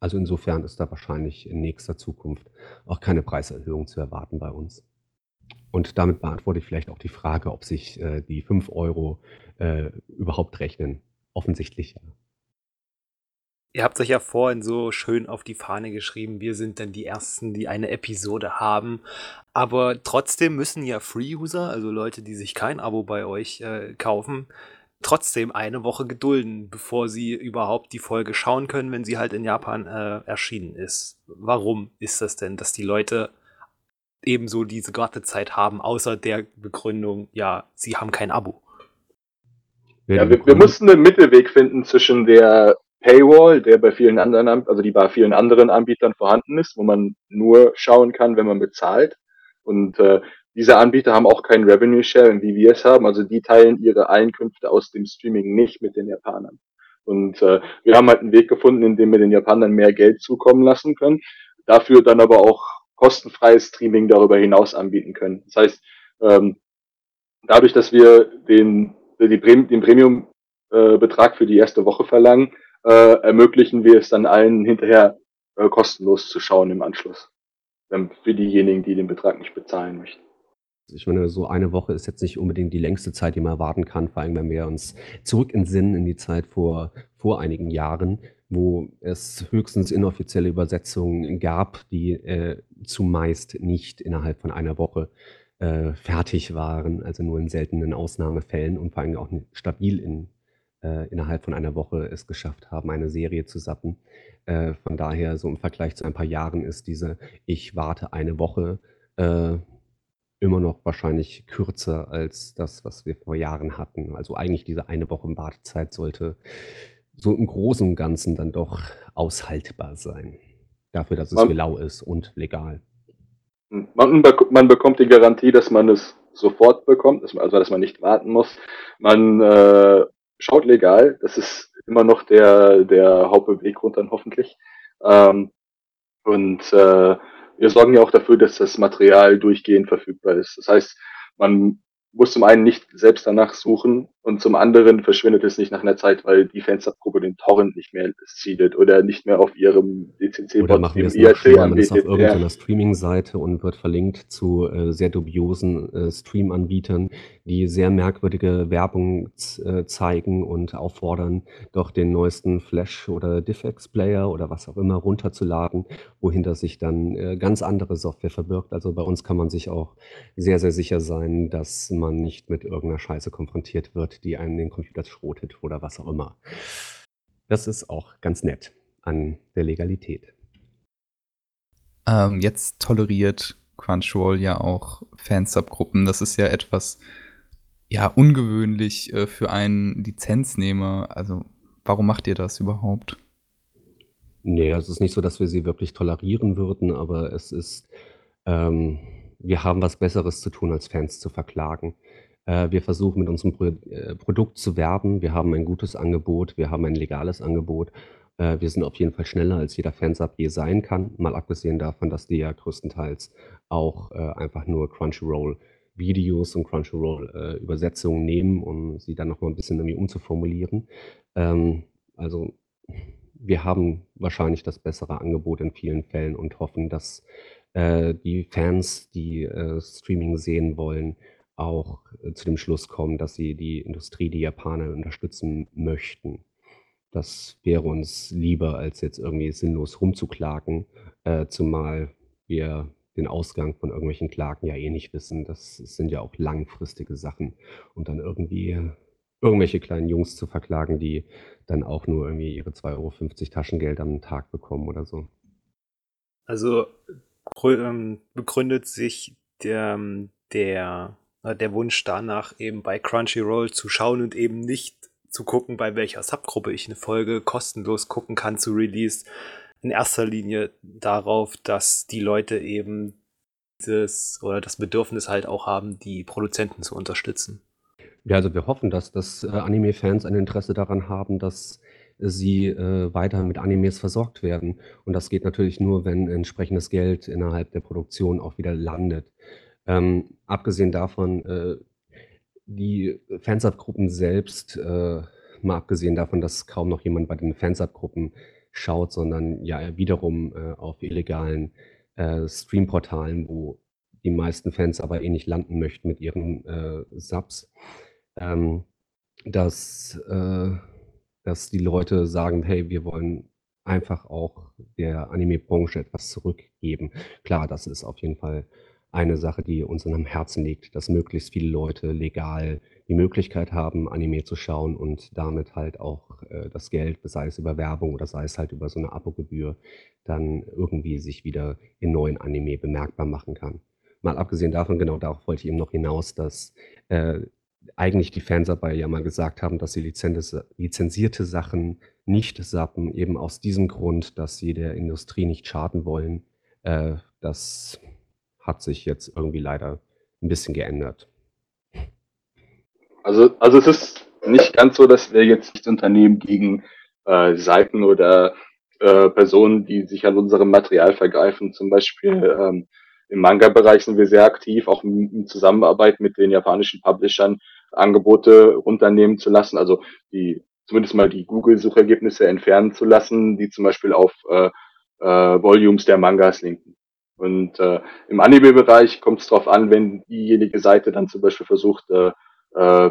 Also insofern ist da wahrscheinlich in nächster Zukunft auch keine Preiserhöhung zu erwarten bei uns. Und damit beantworte ich vielleicht auch die Frage, ob sich äh, die 5 Euro äh, überhaupt rechnen. Offensichtlich ja. Ihr habt euch ja vorhin so schön auf die Fahne geschrieben, wir sind dann die Ersten, die eine Episode haben. Aber trotzdem müssen ja Free-User, also Leute, die sich kein Abo bei euch äh, kaufen, trotzdem eine Woche gedulden, bevor sie überhaupt die Folge schauen können, wenn sie halt in Japan äh, erschienen ist. Warum ist das denn, dass die Leute ebenso diese Wartezeit haben, außer der Begründung, ja, sie haben kein Abo? Ja, wir, wir mussten einen Mittelweg finden zwischen der Paywall, der bei vielen anderen, also die bei vielen anderen Anbietern vorhanden ist, wo man nur schauen kann, wenn man bezahlt. Und äh, diese Anbieter haben auch kein Revenue Sharing, wie wir es haben. Also die teilen ihre Einkünfte aus dem Streaming nicht mit den Japanern. Und äh, wir haben halt einen Weg gefunden, in dem wir den Japanern mehr Geld zukommen lassen können. Dafür dann aber auch kostenfreies Streaming darüber hinaus anbieten können. Das heißt, ähm, dadurch, dass wir den, die, den Premium-Betrag äh, für die erste Woche verlangen, äh, ermöglichen wir es dann allen hinterher äh, kostenlos zu schauen im Anschluss. Ähm, für diejenigen, die den Betrag nicht bezahlen möchten. Ich meine, so eine Woche ist jetzt nicht unbedingt die längste Zeit, die man erwarten kann, vor allem wenn wir uns zurück entsinnen in die Zeit vor, vor einigen Jahren, wo es höchstens inoffizielle Übersetzungen gab, die äh, zumeist nicht innerhalb von einer Woche äh, fertig waren, also nur in seltenen Ausnahmefällen und vor allem auch stabil in äh, innerhalb von einer Woche es geschafft haben, eine Serie zu satten. Äh, von daher, so im Vergleich zu ein paar Jahren ist diese Ich warte eine Woche äh, immer noch wahrscheinlich kürzer als das, was wir vor Jahren hatten. Also eigentlich diese eine Woche Wartezeit sollte so im Großen und Ganzen dann doch aushaltbar sein. Dafür, dass es man, lau ist und legal. Man, man, bekommt die Garantie, dass man es sofort bekommt, also dass man nicht warten muss. Man äh, schaut legal. Das ist immer noch der, der Hauptbeweggrund dann hoffentlich. Ähm, und äh, wir sorgen ja auch dafür, dass das Material durchgehend verfügbar ist. Das heißt, man muss zum einen nicht selbst danach suchen und zum anderen verschwindet es nicht nach einer Zeit, weil die Fansubgruppe den Torrent nicht mehr seedet oder nicht mehr auf ihrem DCC Oder machen wir es noch schlimmer, man ist auf irgendeiner. Streaming-Seite und wird verlinkt zu äh, sehr dubiosen äh, Stream-Anbietern, die sehr merkwürdige Werbung äh, zeigen und auffordern, doch den neuesten Flash- oder DivX-Player oder was auch immer runterzuladen, wohinter sich dann äh, ganz andere Software verbirgt. Also bei uns kann man sich auch sehr, sehr sicher sein, dass man nicht mit irgendeiner Scheiße konfrontiert wird, die einen den Computer schrotet oder was auch immer. Das ist auch ganz nett an der Legalität. Ähm, jetzt toleriert Crunchyroll ja auch Fansubgruppen. Das ist ja etwas ja ungewöhnlich äh, für einen Lizenznehmer. Also warum macht ihr das überhaupt? Nee, also es ist nicht so, dass wir sie wirklich tolerieren würden, aber es ist, ähm, wir haben was Besseres zu tun, als Fans zu verklagen. Äh, wir versuchen mit unserem äh, Produkt zu werben. Wir haben ein gutes Angebot, wir haben ein legales Angebot. Äh, wir sind auf jeden Fall schneller, als jeder Fansub je sein kann, mal abgesehen davon, dass die ja größtenteils auch einfach nur Crunchyroll Videos und Crunchyroll äh, Übersetzungen nehmen, um sie dann noch mal ein bisschen irgendwie umzuformulieren. Ähm, also wir haben wahrscheinlich das bessere Angebot in vielen Fällen und hoffen, dass die Fans, die Streaming sehen wollen, auch äh, zu dem Schluss kommen, dass sie die Industrie, die Japaner unterstützen möchten. Das wäre uns lieber, als jetzt irgendwie sinnlos rumzuklagen, äh, zumal wir den Ausgang von irgendwelchen Klagen ja eh nicht wissen. Das sind ja auch langfristige Sachen. Und dann irgendwie irgendwelche kleinen Jungs zu verklagen, die dann auch nur irgendwie ihre 2,50 Euro Taschengeld am Tag bekommen oder so. Also ähm, begründet sich der, der, der Wunsch danach, eben bei Crunchyroll zu schauen und eben nicht zu gucken, bei welcher Subgruppe ich eine Folge kostenlos gucken kann zu Release, in erster Linie darauf, dass die Leute eben das oder das Bedürfnis halt auch haben, die Produzenten zu unterstützen. Ja, also wir hoffen, dass, dass äh, Anime-Fans ein Interesse daran haben, dass sie äh, weiter mit Animes versorgt werden. Und das geht natürlich nur, wenn entsprechendes Geld innerhalb der Produktion auch wieder landet. Ähm, abgesehen davon, äh, die Fansub-Gruppen selbst, äh, mal abgesehen davon, dass kaum noch jemand bei den Fansub-Gruppen schaut, sondern ja wiederum äh, auf illegalen äh, Streamportalen, wo die meisten Fans aber eh nicht landen möchten mit ihren äh, Subs, ähm, dass, äh, dass die Leute sagen, hey, wir wollen einfach auch der Anime-Branche etwas zurückgeben. Klar, das ist auf jeden Fall eine Sache, die uns am Herzen liegt, dass möglichst viele Leute legal die Möglichkeit haben, Anime zu schauen und damit halt auch äh, das Geld, sei es über Werbung oder sei es halt über so eine Abogebühr, dann irgendwie sich wieder in neuen Anime bemerkbar machen kann. Mal abgesehen davon, genau darauf wollte ich eben noch hinaus, dass äh, eigentlich die Fans dabei ja mal gesagt haben, dass sie lizenzierte Sachen nicht sappen, eben aus diesem Grund, dass sie der Industrie nicht schaden wollen. Äh, das hat sich jetzt irgendwie leider ein bisschen geändert. Also, also es ist nicht ganz so, dass wir jetzt nicht Unternehmen gegen äh, Seiten oder äh, Personen, die sich an unserem Material vergreifen. Zum Beispiel ähm, im Manga-Bereich sind wir sehr aktiv, auch in Zusammenarbeit mit den japanischen Publishern Angebote runternehmen zu lassen, also die zumindest mal die Google-Suchergebnisse entfernen zu lassen, die zum Beispiel auf äh, äh, Volumes der Mangas linken. Und äh, im Anime-Bereich kommt es darauf an, wenn diejenige Seite dann zum Beispiel versucht, äh, äh,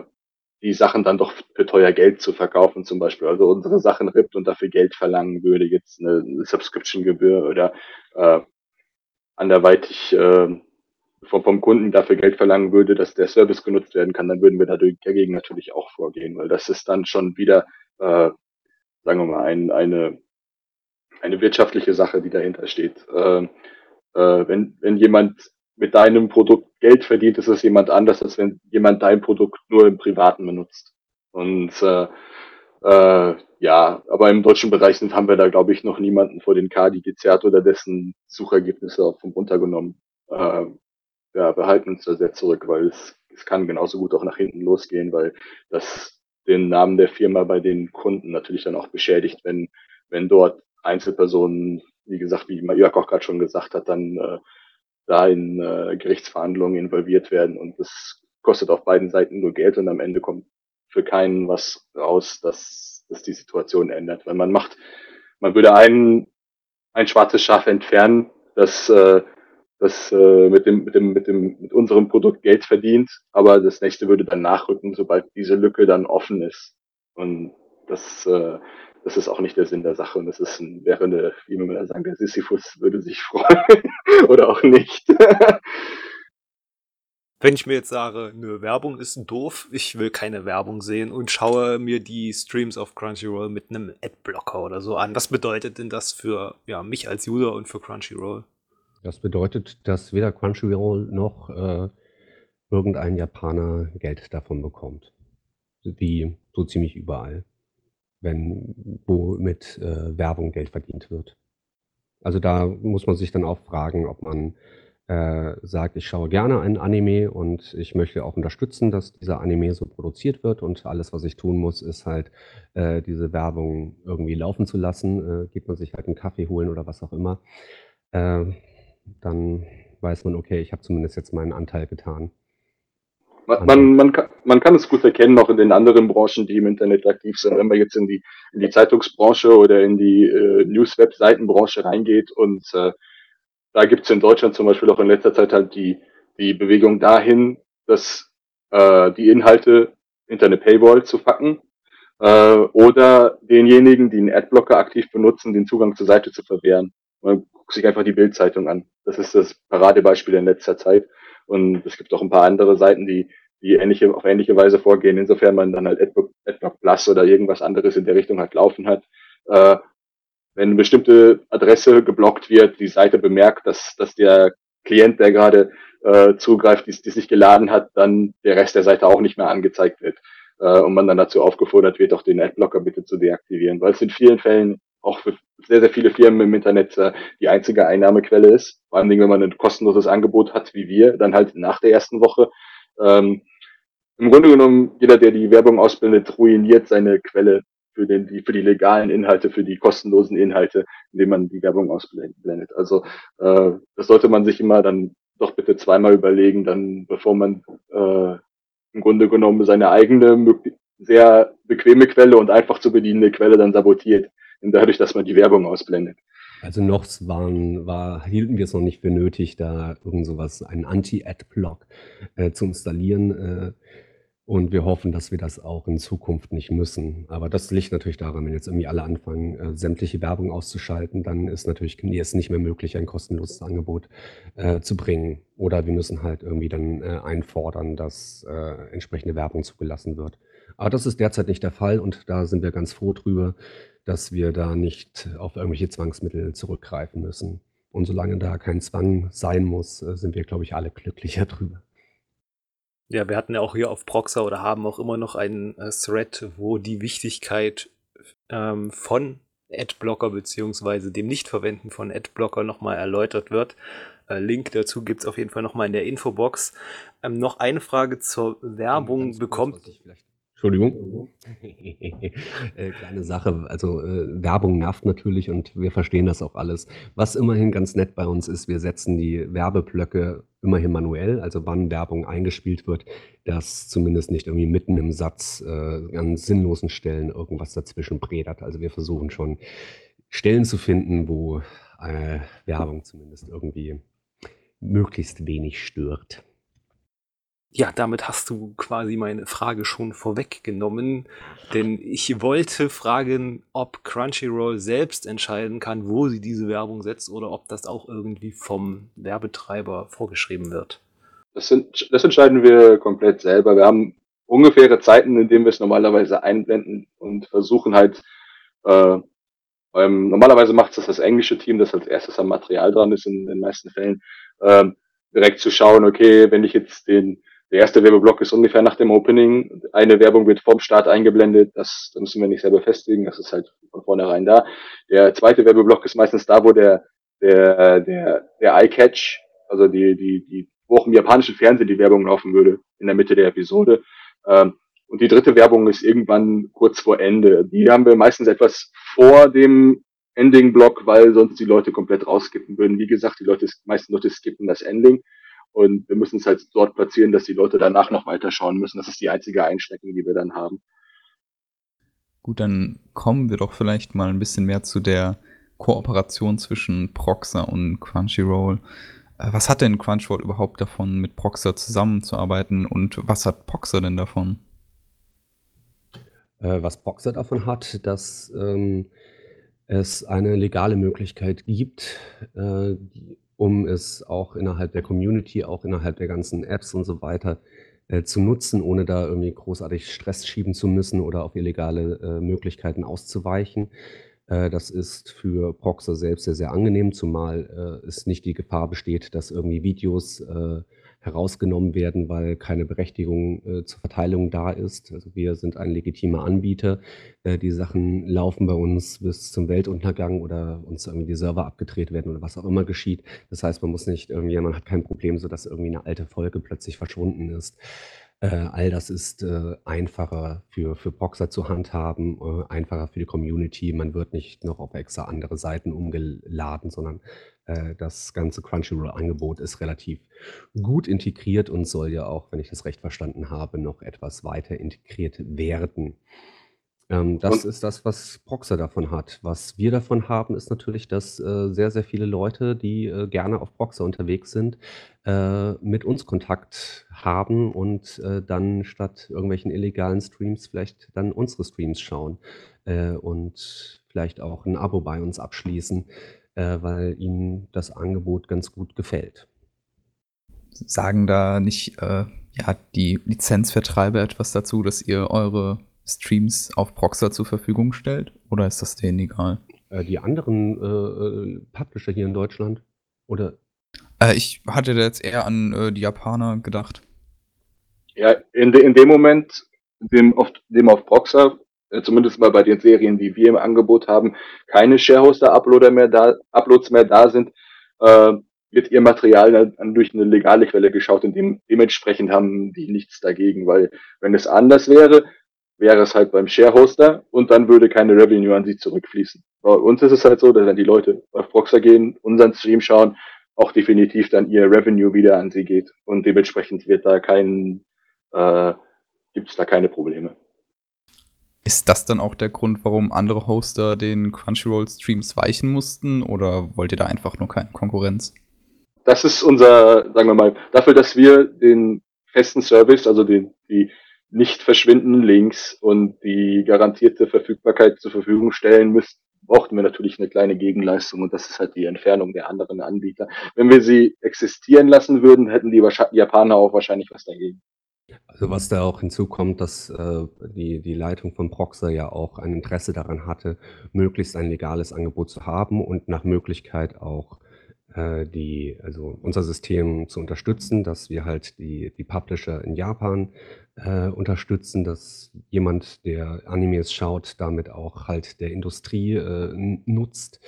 die Sachen dann doch für teuer Geld zu verkaufen, zum Beispiel. Also unsere Sachen rippt und dafür Geld verlangen würde, jetzt eine Subscription-Gebühr oder äh, anderweitig äh, vom, vom Kunden dafür Geld verlangen würde, dass der Service genutzt werden kann, dann würden wir dagegen natürlich auch vorgehen, weil das ist dann schon wieder, äh, sagen wir mal, ein, eine, eine wirtschaftliche Sache, die dahinter steht. Äh, äh, wenn, wenn jemand mit deinem Produkt Geld verdient, ist es jemand anders, als wenn jemand dein Produkt nur im Privaten benutzt. Und äh, äh, ja, aber im deutschen Bereich sind, haben wir da, glaube ich, noch niemanden vor den Kadi gezerrt oder dessen Suchergebnisse auch vom runtergenommen. Äh, ja, behalten uns da sehr zurück, weil es, es kann genauso gut auch nach hinten losgehen, weil das den Namen der Firma bei den Kunden natürlich dann auch beschädigt, wenn, wenn dort Einzelpersonen wie gesagt, wie Jörg auch gerade schon gesagt hat, dann äh, da in äh, Gerichtsverhandlungen involviert werden und das kostet auf beiden Seiten nur Geld und am Ende kommt für keinen was raus, dass, dass die Situation ändert. Weil man macht, man würde einen, ein schwarzes Schaf entfernen, das, äh, das äh, mit, dem, mit, dem, mit, dem, mit unserem Produkt Geld verdient, aber das nächste würde dann nachrücken, sobald diese Lücke dann offen ist. Und das, äh, das ist auch nicht der Sinn der Sache und das ist ein, wäre eine, wie man da sagen, der Sisyphus würde sich freuen oder auch nicht. Wenn ich mir jetzt sage, nö, Werbung ist doof, ich will keine Werbung sehen und schaue mir die Streams auf Crunchyroll mit einem Adblocker oder so an, was bedeutet denn das für ja, mich als User und für Crunchyroll? Das bedeutet, dass weder Crunchyroll noch äh, irgendein Japaner Geld davon bekommt. Wie so ziemlich überall wenn wo mit, äh, Werbung Geld verdient wird. Also, da muss man sich dann auch fragen, ob man, äh, sagt: „Ich schaue gerne einen Anime und ich möchte auch unterstützen, dass dieser Anime so produziert wird und alles, was ich tun muss, ist halt, äh, diese Werbung irgendwie laufen zu lassen.“ Äh, geht man sich halt einen Kaffee holen oder was auch immer. Äh, dann weiß man: „Okay, ich habe zumindest jetzt meinen Anteil getan.“ Man, man, man, kann, man kann es gut erkennen, auch in den anderen Branchen, die im Internet aktiv sind. Wenn man jetzt in die, in die Zeitungsbranche oder in die äh, News-Webseitenbranche reingeht und äh, da gibt es in Deutschland zum Beispiel auch in letzter Zeit halt die, die Bewegung dahin, dass äh, die Inhalte hinter eine Paywall zu packen äh, oder denjenigen, die einen Adblocker aktiv benutzen, den Zugang zur Seite zu verwehren. Man guckt sich einfach die Bildzeitung an. Das ist das Paradebeispiel in letzter Zeit. Und es gibt auch ein paar andere Seiten, die, die ähnliche, auf ähnliche Weise vorgehen, insofern man dann halt Adblock, Adblock Plus oder irgendwas anderes in der Richtung halt laufen hat. Äh, wenn eine bestimmte Adresse geblockt wird, die Seite bemerkt, dass, dass der Klient, der gerade äh, zugreift, die es nicht geladen hat, dann der Rest der Seite auch nicht mehr angezeigt wird. Äh, und man dann dazu aufgefordert wird, auch den Adblocker bitte zu deaktivieren, weil es in vielen Fällen auch für sehr, sehr viele Firmen im Internet äh, die einzige Einnahmequelle ist. Vor allen Dingen, wenn man ein kostenloses Angebot hat, wie wir, dann halt nach der ersten Woche. Ähm, Im Grunde genommen, jeder, der die Werbung ausblendet, ruiniert seine Quelle für, den, die, für die legalen Inhalte, für die kostenlosen Inhalte, indem man die Werbung ausblendet. Also äh, das sollte man sich immer dann doch bitte zweimal überlegen, dann bevor man äh, im Grunde genommen seine eigene sehr bequeme Quelle und einfach zu bedienende Quelle dann sabotiert dadurch, dass man die Werbung ausblendet. Also noch waren, war, hielten wir es noch nicht für nötig, da irgend sowas, einen Anti-Ad-Block äh, zu installieren. Äh, und wir hoffen, dass wir das auch in Zukunft nicht müssen. Aber das liegt natürlich daran, wenn jetzt irgendwie alle anfangen, äh, sämtliche Werbung auszuschalten, dann ist natürlich jetzt nicht mehr möglich, ein kostenloses Angebot äh, zu bringen. Oder wir müssen halt irgendwie dann äh, einfordern, dass äh, entsprechende Werbung zugelassen wird. Aber das ist derzeit nicht der Fall und da sind wir ganz froh drüber dass wir da nicht auf irgendwelche Zwangsmittel zurückgreifen müssen. Und solange da kein Zwang sein muss, äh, sind wir, glaube ich, alle glücklicher drüber. Ja, wir hatten ja auch hier auf Proxer oder haben auch immer noch einen äh, Thread, wo die Wichtigkeit ähm, von Adblocker beziehungsweise dem Nichtverwenden von Adblocker nochmal erläutert wird. Äh, Link dazu gibt es auf jeden Fall nochmal in der Infobox. Ähm, noch eine Frage zur Werbung bekommt. Kurz, Entschuldigung. äh, kleine Sache. Also äh, Werbung nervt natürlich und wir verstehen das auch alles. Was immerhin ganz nett bei uns ist, wir setzen die Werbeblöcke immerhin manuell, also wann Werbung eingespielt wird, dass zumindest nicht irgendwie mitten im Satz äh, an sinnlosen Stellen irgendwas dazwischen bredert. Also wir versuchen schon Stellen zu finden, wo äh, Werbung zumindest irgendwie möglichst wenig stört. Ja, damit hast du quasi meine Frage schon vorweggenommen, denn ich wollte fragen, ob Crunchyroll selbst entscheiden kann, wo sie diese Werbung setzt oder ob das auch irgendwie vom Werbetreiber vorgeschrieben wird. Das, sind, das entscheiden wir komplett selber. Wir haben ungefähre Zeiten, in denen wir es normalerweise einblenden und versuchen halt, äh, ähm, normalerweise macht es das, englische Team, das als erstes am Material dran ist in den meisten Fällen, äh, direkt zu schauen, okay, wenn ich jetzt den der erste Werbeblock ist ungefähr nach dem Opening. Eine Werbung wird vom Start eingeblendet. Das, das müssen wir nicht selber festigen. Das ist halt von vornherein da. Der zweite Werbeblock ist meistens da, wo der, der, der, der Eye-Catch, also die, die, die, wo auch im japanischen Fernsehen die Werbung laufen würde, in der Mitte der Episode. Ähm, und die dritte Werbung ist irgendwann kurz vor Ende. Die haben wir meistens etwas vor dem Ending-Block, weil sonst die Leute komplett rauskippen würden. Wie gesagt, die Leute, meisten Leute skippen das Ending. Und wir müssen es halt dort platzieren, dass die Leute danach noch weiter schauen müssen. Das ist die einzige Einschränkung, die wir dann haben. Gut, dann kommen wir doch vielleicht mal ein bisschen mehr zu der Kooperation zwischen Proxer und Crunchyroll. Äh, was hat denn Crunchyroll überhaupt davon, mit Proxer zusammenzuarbeiten und was hat Proxer denn davon? Äh, was Proxer davon hat, dass ähm, es eine legale Möglichkeit gibt, äh, die um es auch innerhalb der Community, auch innerhalb der ganzen Apps und so weiter äh, zu nutzen, ohne da irgendwie großartig Stress schieben zu müssen oder auf illegale äh, Möglichkeiten auszuweichen. Äh, das ist für Proxer selbst sehr, sehr angenehm, zumal äh, es nicht die Gefahr besteht, dass irgendwie Videos äh, herausgenommen werden, weil keine Berechtigung äh, zur Verteilung da ist. Also wir sind ein legitimer Anbieter. Äh, die Sachen laufen bei uns bis zum Weltuntergang oder uns irgendwie die Server abgedreht werden oder was auch immer geschieht. Das heißt, man muss nicht irgendwie, man hat kein Problem, so dass irgendwie eine alte Folge plötzlich verschwunden ist. Äh, all das ist äh, einfacher für, für Boxer zu handhaben, äh, einfacher für die Community. Man wird nicht noch auf extra andere Seiten umgeladen, sondern das ganze Crunchyroll-Angebot ist relativ gut integriert und soll ja auch, wenn ich das recht verstanden habe, noch etwas weiter integriert werden. Ähm, das Und ist das, was Proxer davon hat. Was wir davon haben, ist natürlich, dass äh, sehr, sehr viele Leute, die äh, gerne auf Proxer unterwegs sind, äh, mit uns Kontakt haben und äh, dann statt irgendwelchen illegalen Streams vielleicht dann unsere Streams schauen äh, und vielleicht auch ein Abo bei uns abschließen, äh, weil ihnen das Angebot ganz gut gefällt. Sagen da nicht äh, ja, die Lizenzvertreiber etwas dazu, dass ihr eure Streams auf Proxer zur Verfügung stellt? Oder ist das denen egal? Äh, die anderen äh, äh, Publisher hier in Deutschland? Oder? Äh, ich hatte jetzt eher an äh, die Japaner gedacht. Ja, in, de, in dem Moment, dem auf, dem auf Proxer, zumindest mal bei den Serien, die wir im Angebot haben, keine Sharehoster-Uploader mehr da, Uploads mehr da sind, wird ihr Material dann durch eine legale Quelle geschaut und dem, dementsprechend haben die nichts dagegen, weil wenn es anders wäre, wäre es halt beim Sharehoster und dann würde keine Revenue an sie zurückfließen. Bei uns ist es halt so, dass wenn die Leute auf Proxer gehen, unseren Stream schauen, auch definitiv dann ihr Revenue wieder an sie geht und dementsprechend wird da kein, äh, gibt es da keine Probleme. Ist das dann auch der Grund, warum andere Hoster den Crunchyroll-Streams weichen mussten oder wollt ihr da einfach nur keine Konkurrenz? Das ist unser, sagen wir mal, dafür, dass wir den festen Service, also den, die nicht verschwinden Links und die garantierte Verfügbarkeit zur Verfügung stellen müssten, brauchten wir natürlich eine kleine Gegenleistung und das ist halt die Entfernung der anderen Anbieter. Wenn wir sie existieren lassen würden, hätten die Japaner auch wahrscheinlich was dagegen. Also was da auch hinzukommt, dass äh, die, die Leitung von Proxer ja auch ein Interesse daran hatte, möglichst ein legales Angebot zu haben und nach Möglichkeit auch äh, die, also unser System zu unterstützen, dass wir halt die, die Publisher in Japan äh, unterstützen, dass jemand, der Animes schaut, damit auch halt der Industrie äh, nutzt.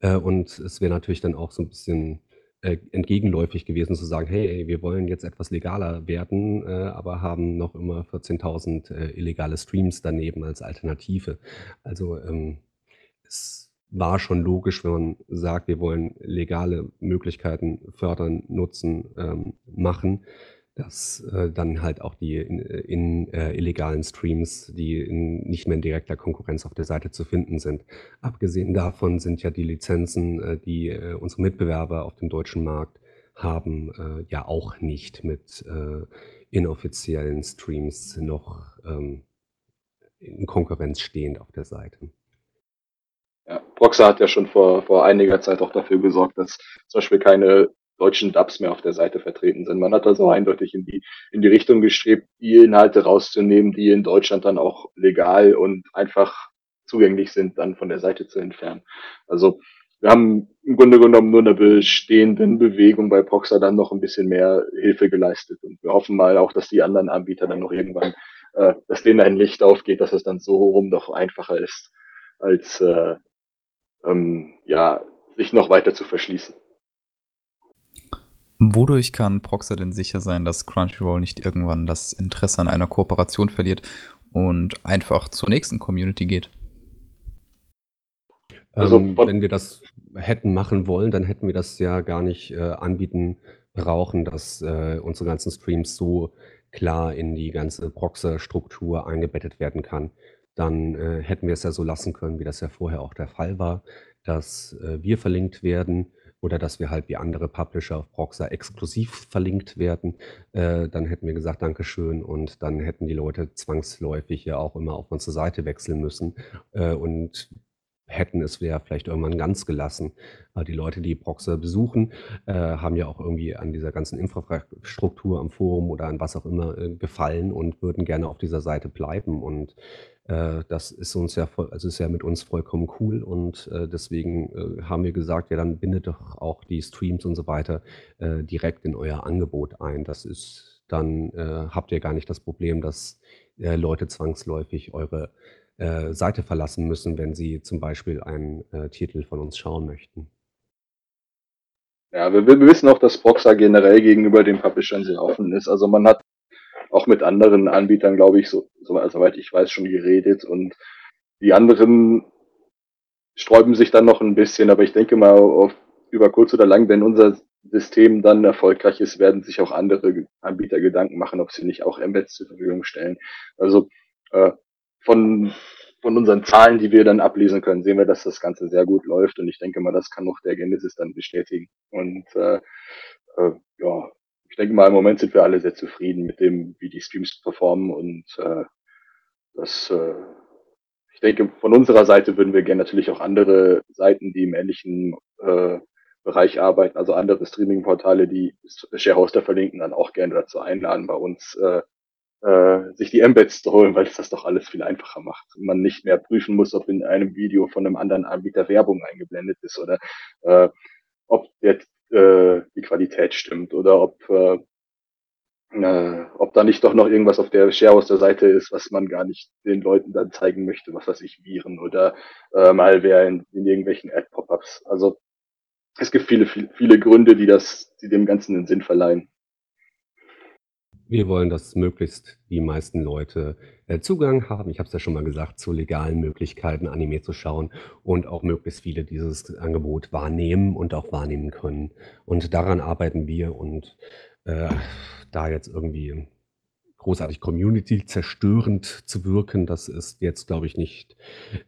Äh, und es wäre natürlich dann auch so ein bisschen äh, entgegenläufig gewesen zu sagen, hey, ey, wir wollen jetzt etwas legaler werden, äh, aber haben noch immer 14.000 äh, illegale Streams daneben als Alternative. Also ähm, es war schon logisch, wenn man sagt, wir wollen legale Möglichkeiten fördern, nutzen, ähm, machen, dass äh, dann halt auch die in, in äh, illegalen Streams, die in, nicht mehr in direkter Konkurrenz auf der Seite zu finden sind. Abgesehen davon sind ja die Lizenzen, äh, die äh, unsere Mitbewerber auf dem deutschen Markt haben, äh, ja auch nicht mit äh, inoffiziellen Streams noch ähm, in Konkurrenz stehend auf der Seite. Ja, Proxer hat ja schon vor, vor einiger Zeit auch dafür gesorgt, dass zum Beispiel keine deutschen Dubs mehr auf der Seite vertreten sind. Man hat also eindeutig in die, in die Richtung gestrebt, die Inhalte rauszunehmen, die in Deutschland dann auch legal und einfach zugänglich sind, dann von der Seite zu entfernen. Also wir haben im Grunde genommen nur einer bestehenden Bewegung bei Proxer dann noch ein bisschen mehr Hilfe geleistet. Und wir hoffen mal auch, dass die anderen Anbieter dann noch irgendwann, äh, dass denen ein Licht aufgeht, dass es dann so rum doch einfacher ist, als äh, ähm, ja, sich noch weiter zu verschließen. Wodurch kann Proxer denn sicher sein, dass Crunchyroll nicht irgendwann das Interesse an einer Kooperation verliert und einfach zur nächsten Community geht? Also, ähm, wenn wir das hätten machen wollen, dann hätten wir das ja gar nicht äh, anbieten brauchen, dass äh, unsere ganzen Streams so klar in die ganze Proxer-Struktur eingebettet werden kann dann äh, hätten wir es ja so lassen können, wie das ja vorher auch der Fall war, dass äh, wir verlinkt werden oder dass wir halt wie andere Publisher auf Proxer exklusiv verlinkt werden. Äh, dann hätten wir gesagt, Dankeschön und dann hätten die Leute zwangsläufig ja auch immer auf unsere Seite wechseln müssen. Äh, und hätten, es wäre vielleicht irgendwann ganz gelassen. Aber die Leute, die Proxer besuchen, äh, haben ja auch irgendwie an dieser ganzen Infrastruktur am Forum oder an was auch immer äh, gefallen und würden gerne auf dieser Seite bleiben. Und äh, das ist uns ja voll, also ist ja mit uns vollkommen cool. Und äh, deswegen äh, haben wir gesagt, ja, dann bindet doch auch die Streams und so weiter äh, direkt in euer Angebot ein. Das ist, dann habt ihr gar nicht das Problem, dass Leute zwangsläufig eure äh, Seite verlassen müssen, wenn sie zum Beispiel einen äh, Titel von uns schauen möchten. Ja, wir, wir wissen auch, dass Proxa generell gegenüber den Publishern sehr offen ist. Also man hat auch mit anderen Anbietern, glaube ich, so, so soweit ich weiß, schon geredet und die anderen sträuben sich dann noch ein bisschen, aber ich denke mal, auf, über kurz oder lang, wenn unser System dann erfolgreich ist, werden sich auch andere Anbieter Gedanken machen, ob sie nicht auch Embeds zur Verfügung stellen. Also äh, von, von unseren Zahlen, die wir dann ablesen können, sehen wir, dass das Ganze sehr gut läuft. Und ich denke mal, das kann auch der Genesis dann bestätigen. Und äh, äh, ja, ich denke mal, im Moment sind wir alle sehr zufrieden mit dem, wie die Streams performen. Und äh, das, äh, ich denke, von unserer Seite würden wir gerne natürlich auch andere Seiten, die im ähnlichen äh, Bereich arbeiten, also andere Streaming-Portale, die Sharehoster verlinken, dann auch gerne dazu einladen, bei uns äh, äh, sich die Embeds zu holen, weil es das doch alles viel einfacher macht. Und man nicht mehr prüfen muss, ob in einem Video von einem anderen Anbieter Werbung eingeblendet ist oder äh, ob jetzt äh, die Qualität stimmt oder ob äh, äh, ob da nicht doch noch irgendwas auf der Share aus der Seite ist, was man gar nicht den Leuten dann zeigen möchte, was weiß ich, Viren oder äh, Malware in, in irgendwelchen Ad-Pop-Ups. Also es gibt viele, viele, viele Gründe, die das, die dem Ganzen den Sinn verleihen. Wir wollen, dass möglichst die meisten Leute äh, Zugang haben, ich habe es ja schon mal gesagt, zu legalen Möglichkeiten, Anime zu schauen und auch möglichst viele dieses Angebot wahrnehmen und auch wahrnehmen können. Und daran arbeiten wir und äh, da jetzt irgendwie großartig Community zerstörend zu wirken. Das ist jetzt, glaube ich, nicht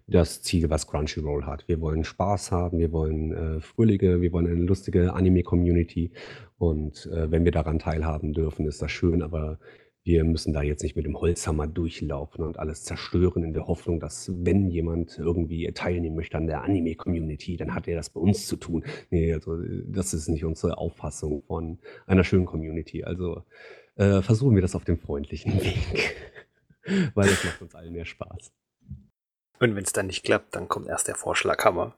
das Ziel, was Crunchyroll hat. Wir wollen Spaß haben, wir wollen äh, fröhliche, wir wollen eine lustige Anime-Community und äh, wenn wir daran teilhaben dürfen, ist das schön, aber wir müssen da jetzt nicht mit dem Holzhammer durchlaufen und alles zerstören in der Hoffnung, dass wenn jemand irgendwie teilnehmen möchte an der Anime-Community, dann hat er das bei uns zu tun. Nee, also das ist nicht unsere Auffassung von einer schönen Community. Also äh, versuchen wir das auf dem freundlichen Weg. Weil es macht uns allen mehr Spaß. Und wenn es dann nicht klappt, dann kommt erst der Vorschlaghammer.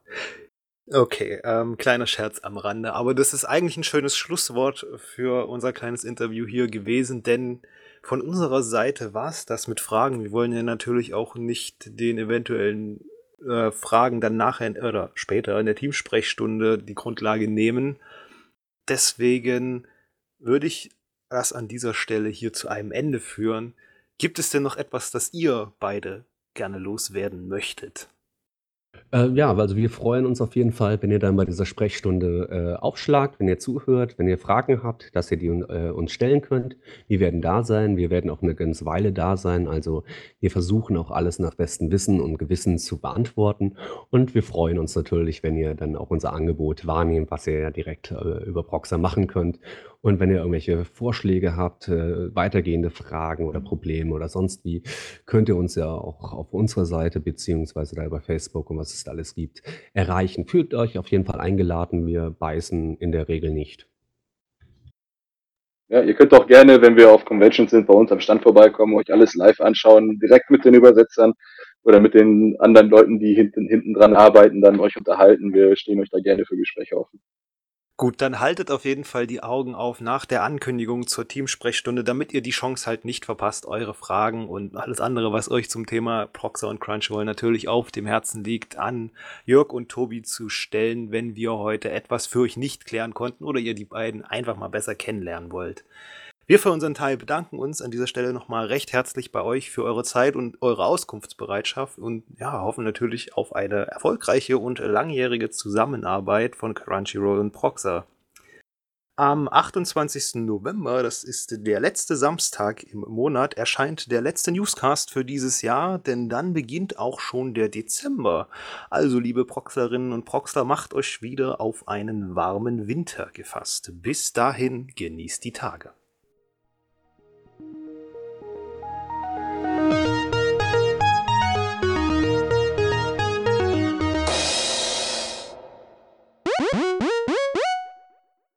Okay, ähm, kleiner Scherz am Rande, aber das ist eigentlich ein schönes Schlusswort für unser kleines Interview hier gewesen, denn von unserer Seite war es das mit Fragen. Wir wollen ja natürlich auch nicht den eventuellen äh, Fragen dann nachher oder später in der Teamsprechstunde die Grundlage nehmen. Deswegen würde ich das an dieser Stelle hier zu einem Ende führen. Gibt es denn noch etwas, das ihr beide gerne loswerden möchtet? Äh, ja, also wir freuen uns auf jeden Fall, wenn ihr dann bei dieser Sprechstunde äh, aufschlagt, wenn ihr zuhört, wenn ihr Fragen habt, dass ihr die äh, uns stellen könnt. Wir werden da sein, wir werden auch eine ganze Weile da sein. Also wir versuchen auch alles nach bestem Wissen und Gewissen zu beantworten. Und wir freuen uns natürlich, wenn ihr dann auch unser Angebot wahrnehmt, was ihr ja direkt äh, über Proxer machen könnt. Und wenn ihr irgendwelche Vorschläge habt, äh, weitergehende Fragen oder Probleme oder sonst wie, könnt ihr uns ja auch auf unserer Seite beziehungsweise da über Facebook und was es da alles gibt, erreichen. Fühlt euch auf jeden Fall eingeladen. Wir beißen in der Regel nicht. Ja, ihr könnt auch gerne, wenn wir auf Conventions sind, bei uns am Stand vorbeikommen, euch alles live anschauen, direkt mit den Übersetzern oder mit den anderen Leuten, die hinten, hinten dran arbeiten, dann euch unterhalten. Wir stehen euch da gerne für Gespräche offen. Gut, dann haltet auf jeden Fall die Augen auf nach der Ankündigung zur Teamsprechstunde, damit ihr die Chance halt nicht verpasst, eure Fragen und alles andere, was euch zum Thema Proxer und Crunchyroll natürlich auf dem Herzen liegt, an Jörg und Tobi zu stellen, wenn wir heute etwas für euch nicht klären konnten oder ihr die beiden einfach mal besser kennenlernen wollt. Wir für unseren Teil bedanken uns an dieser Stelle nochmal recht herzlich bei euch für eure Zeit und eure Auskunftsbereitschaft und ja, hoffen natürlich auf eine erfolgreiche und langjährige Zusammenarbeit von Crunchyroll und Proxer. Am 28. November, das ist der letzte Samstag im Monat, erscheint der letzte Newscast für dieses Jahr, denn dann beginnt auch schon der Dezember. Also, liebe Proxlerinnen und Proxler, macht euch wieder auf einen warmen Winter gefasst. Bis dahin genießt die Tage.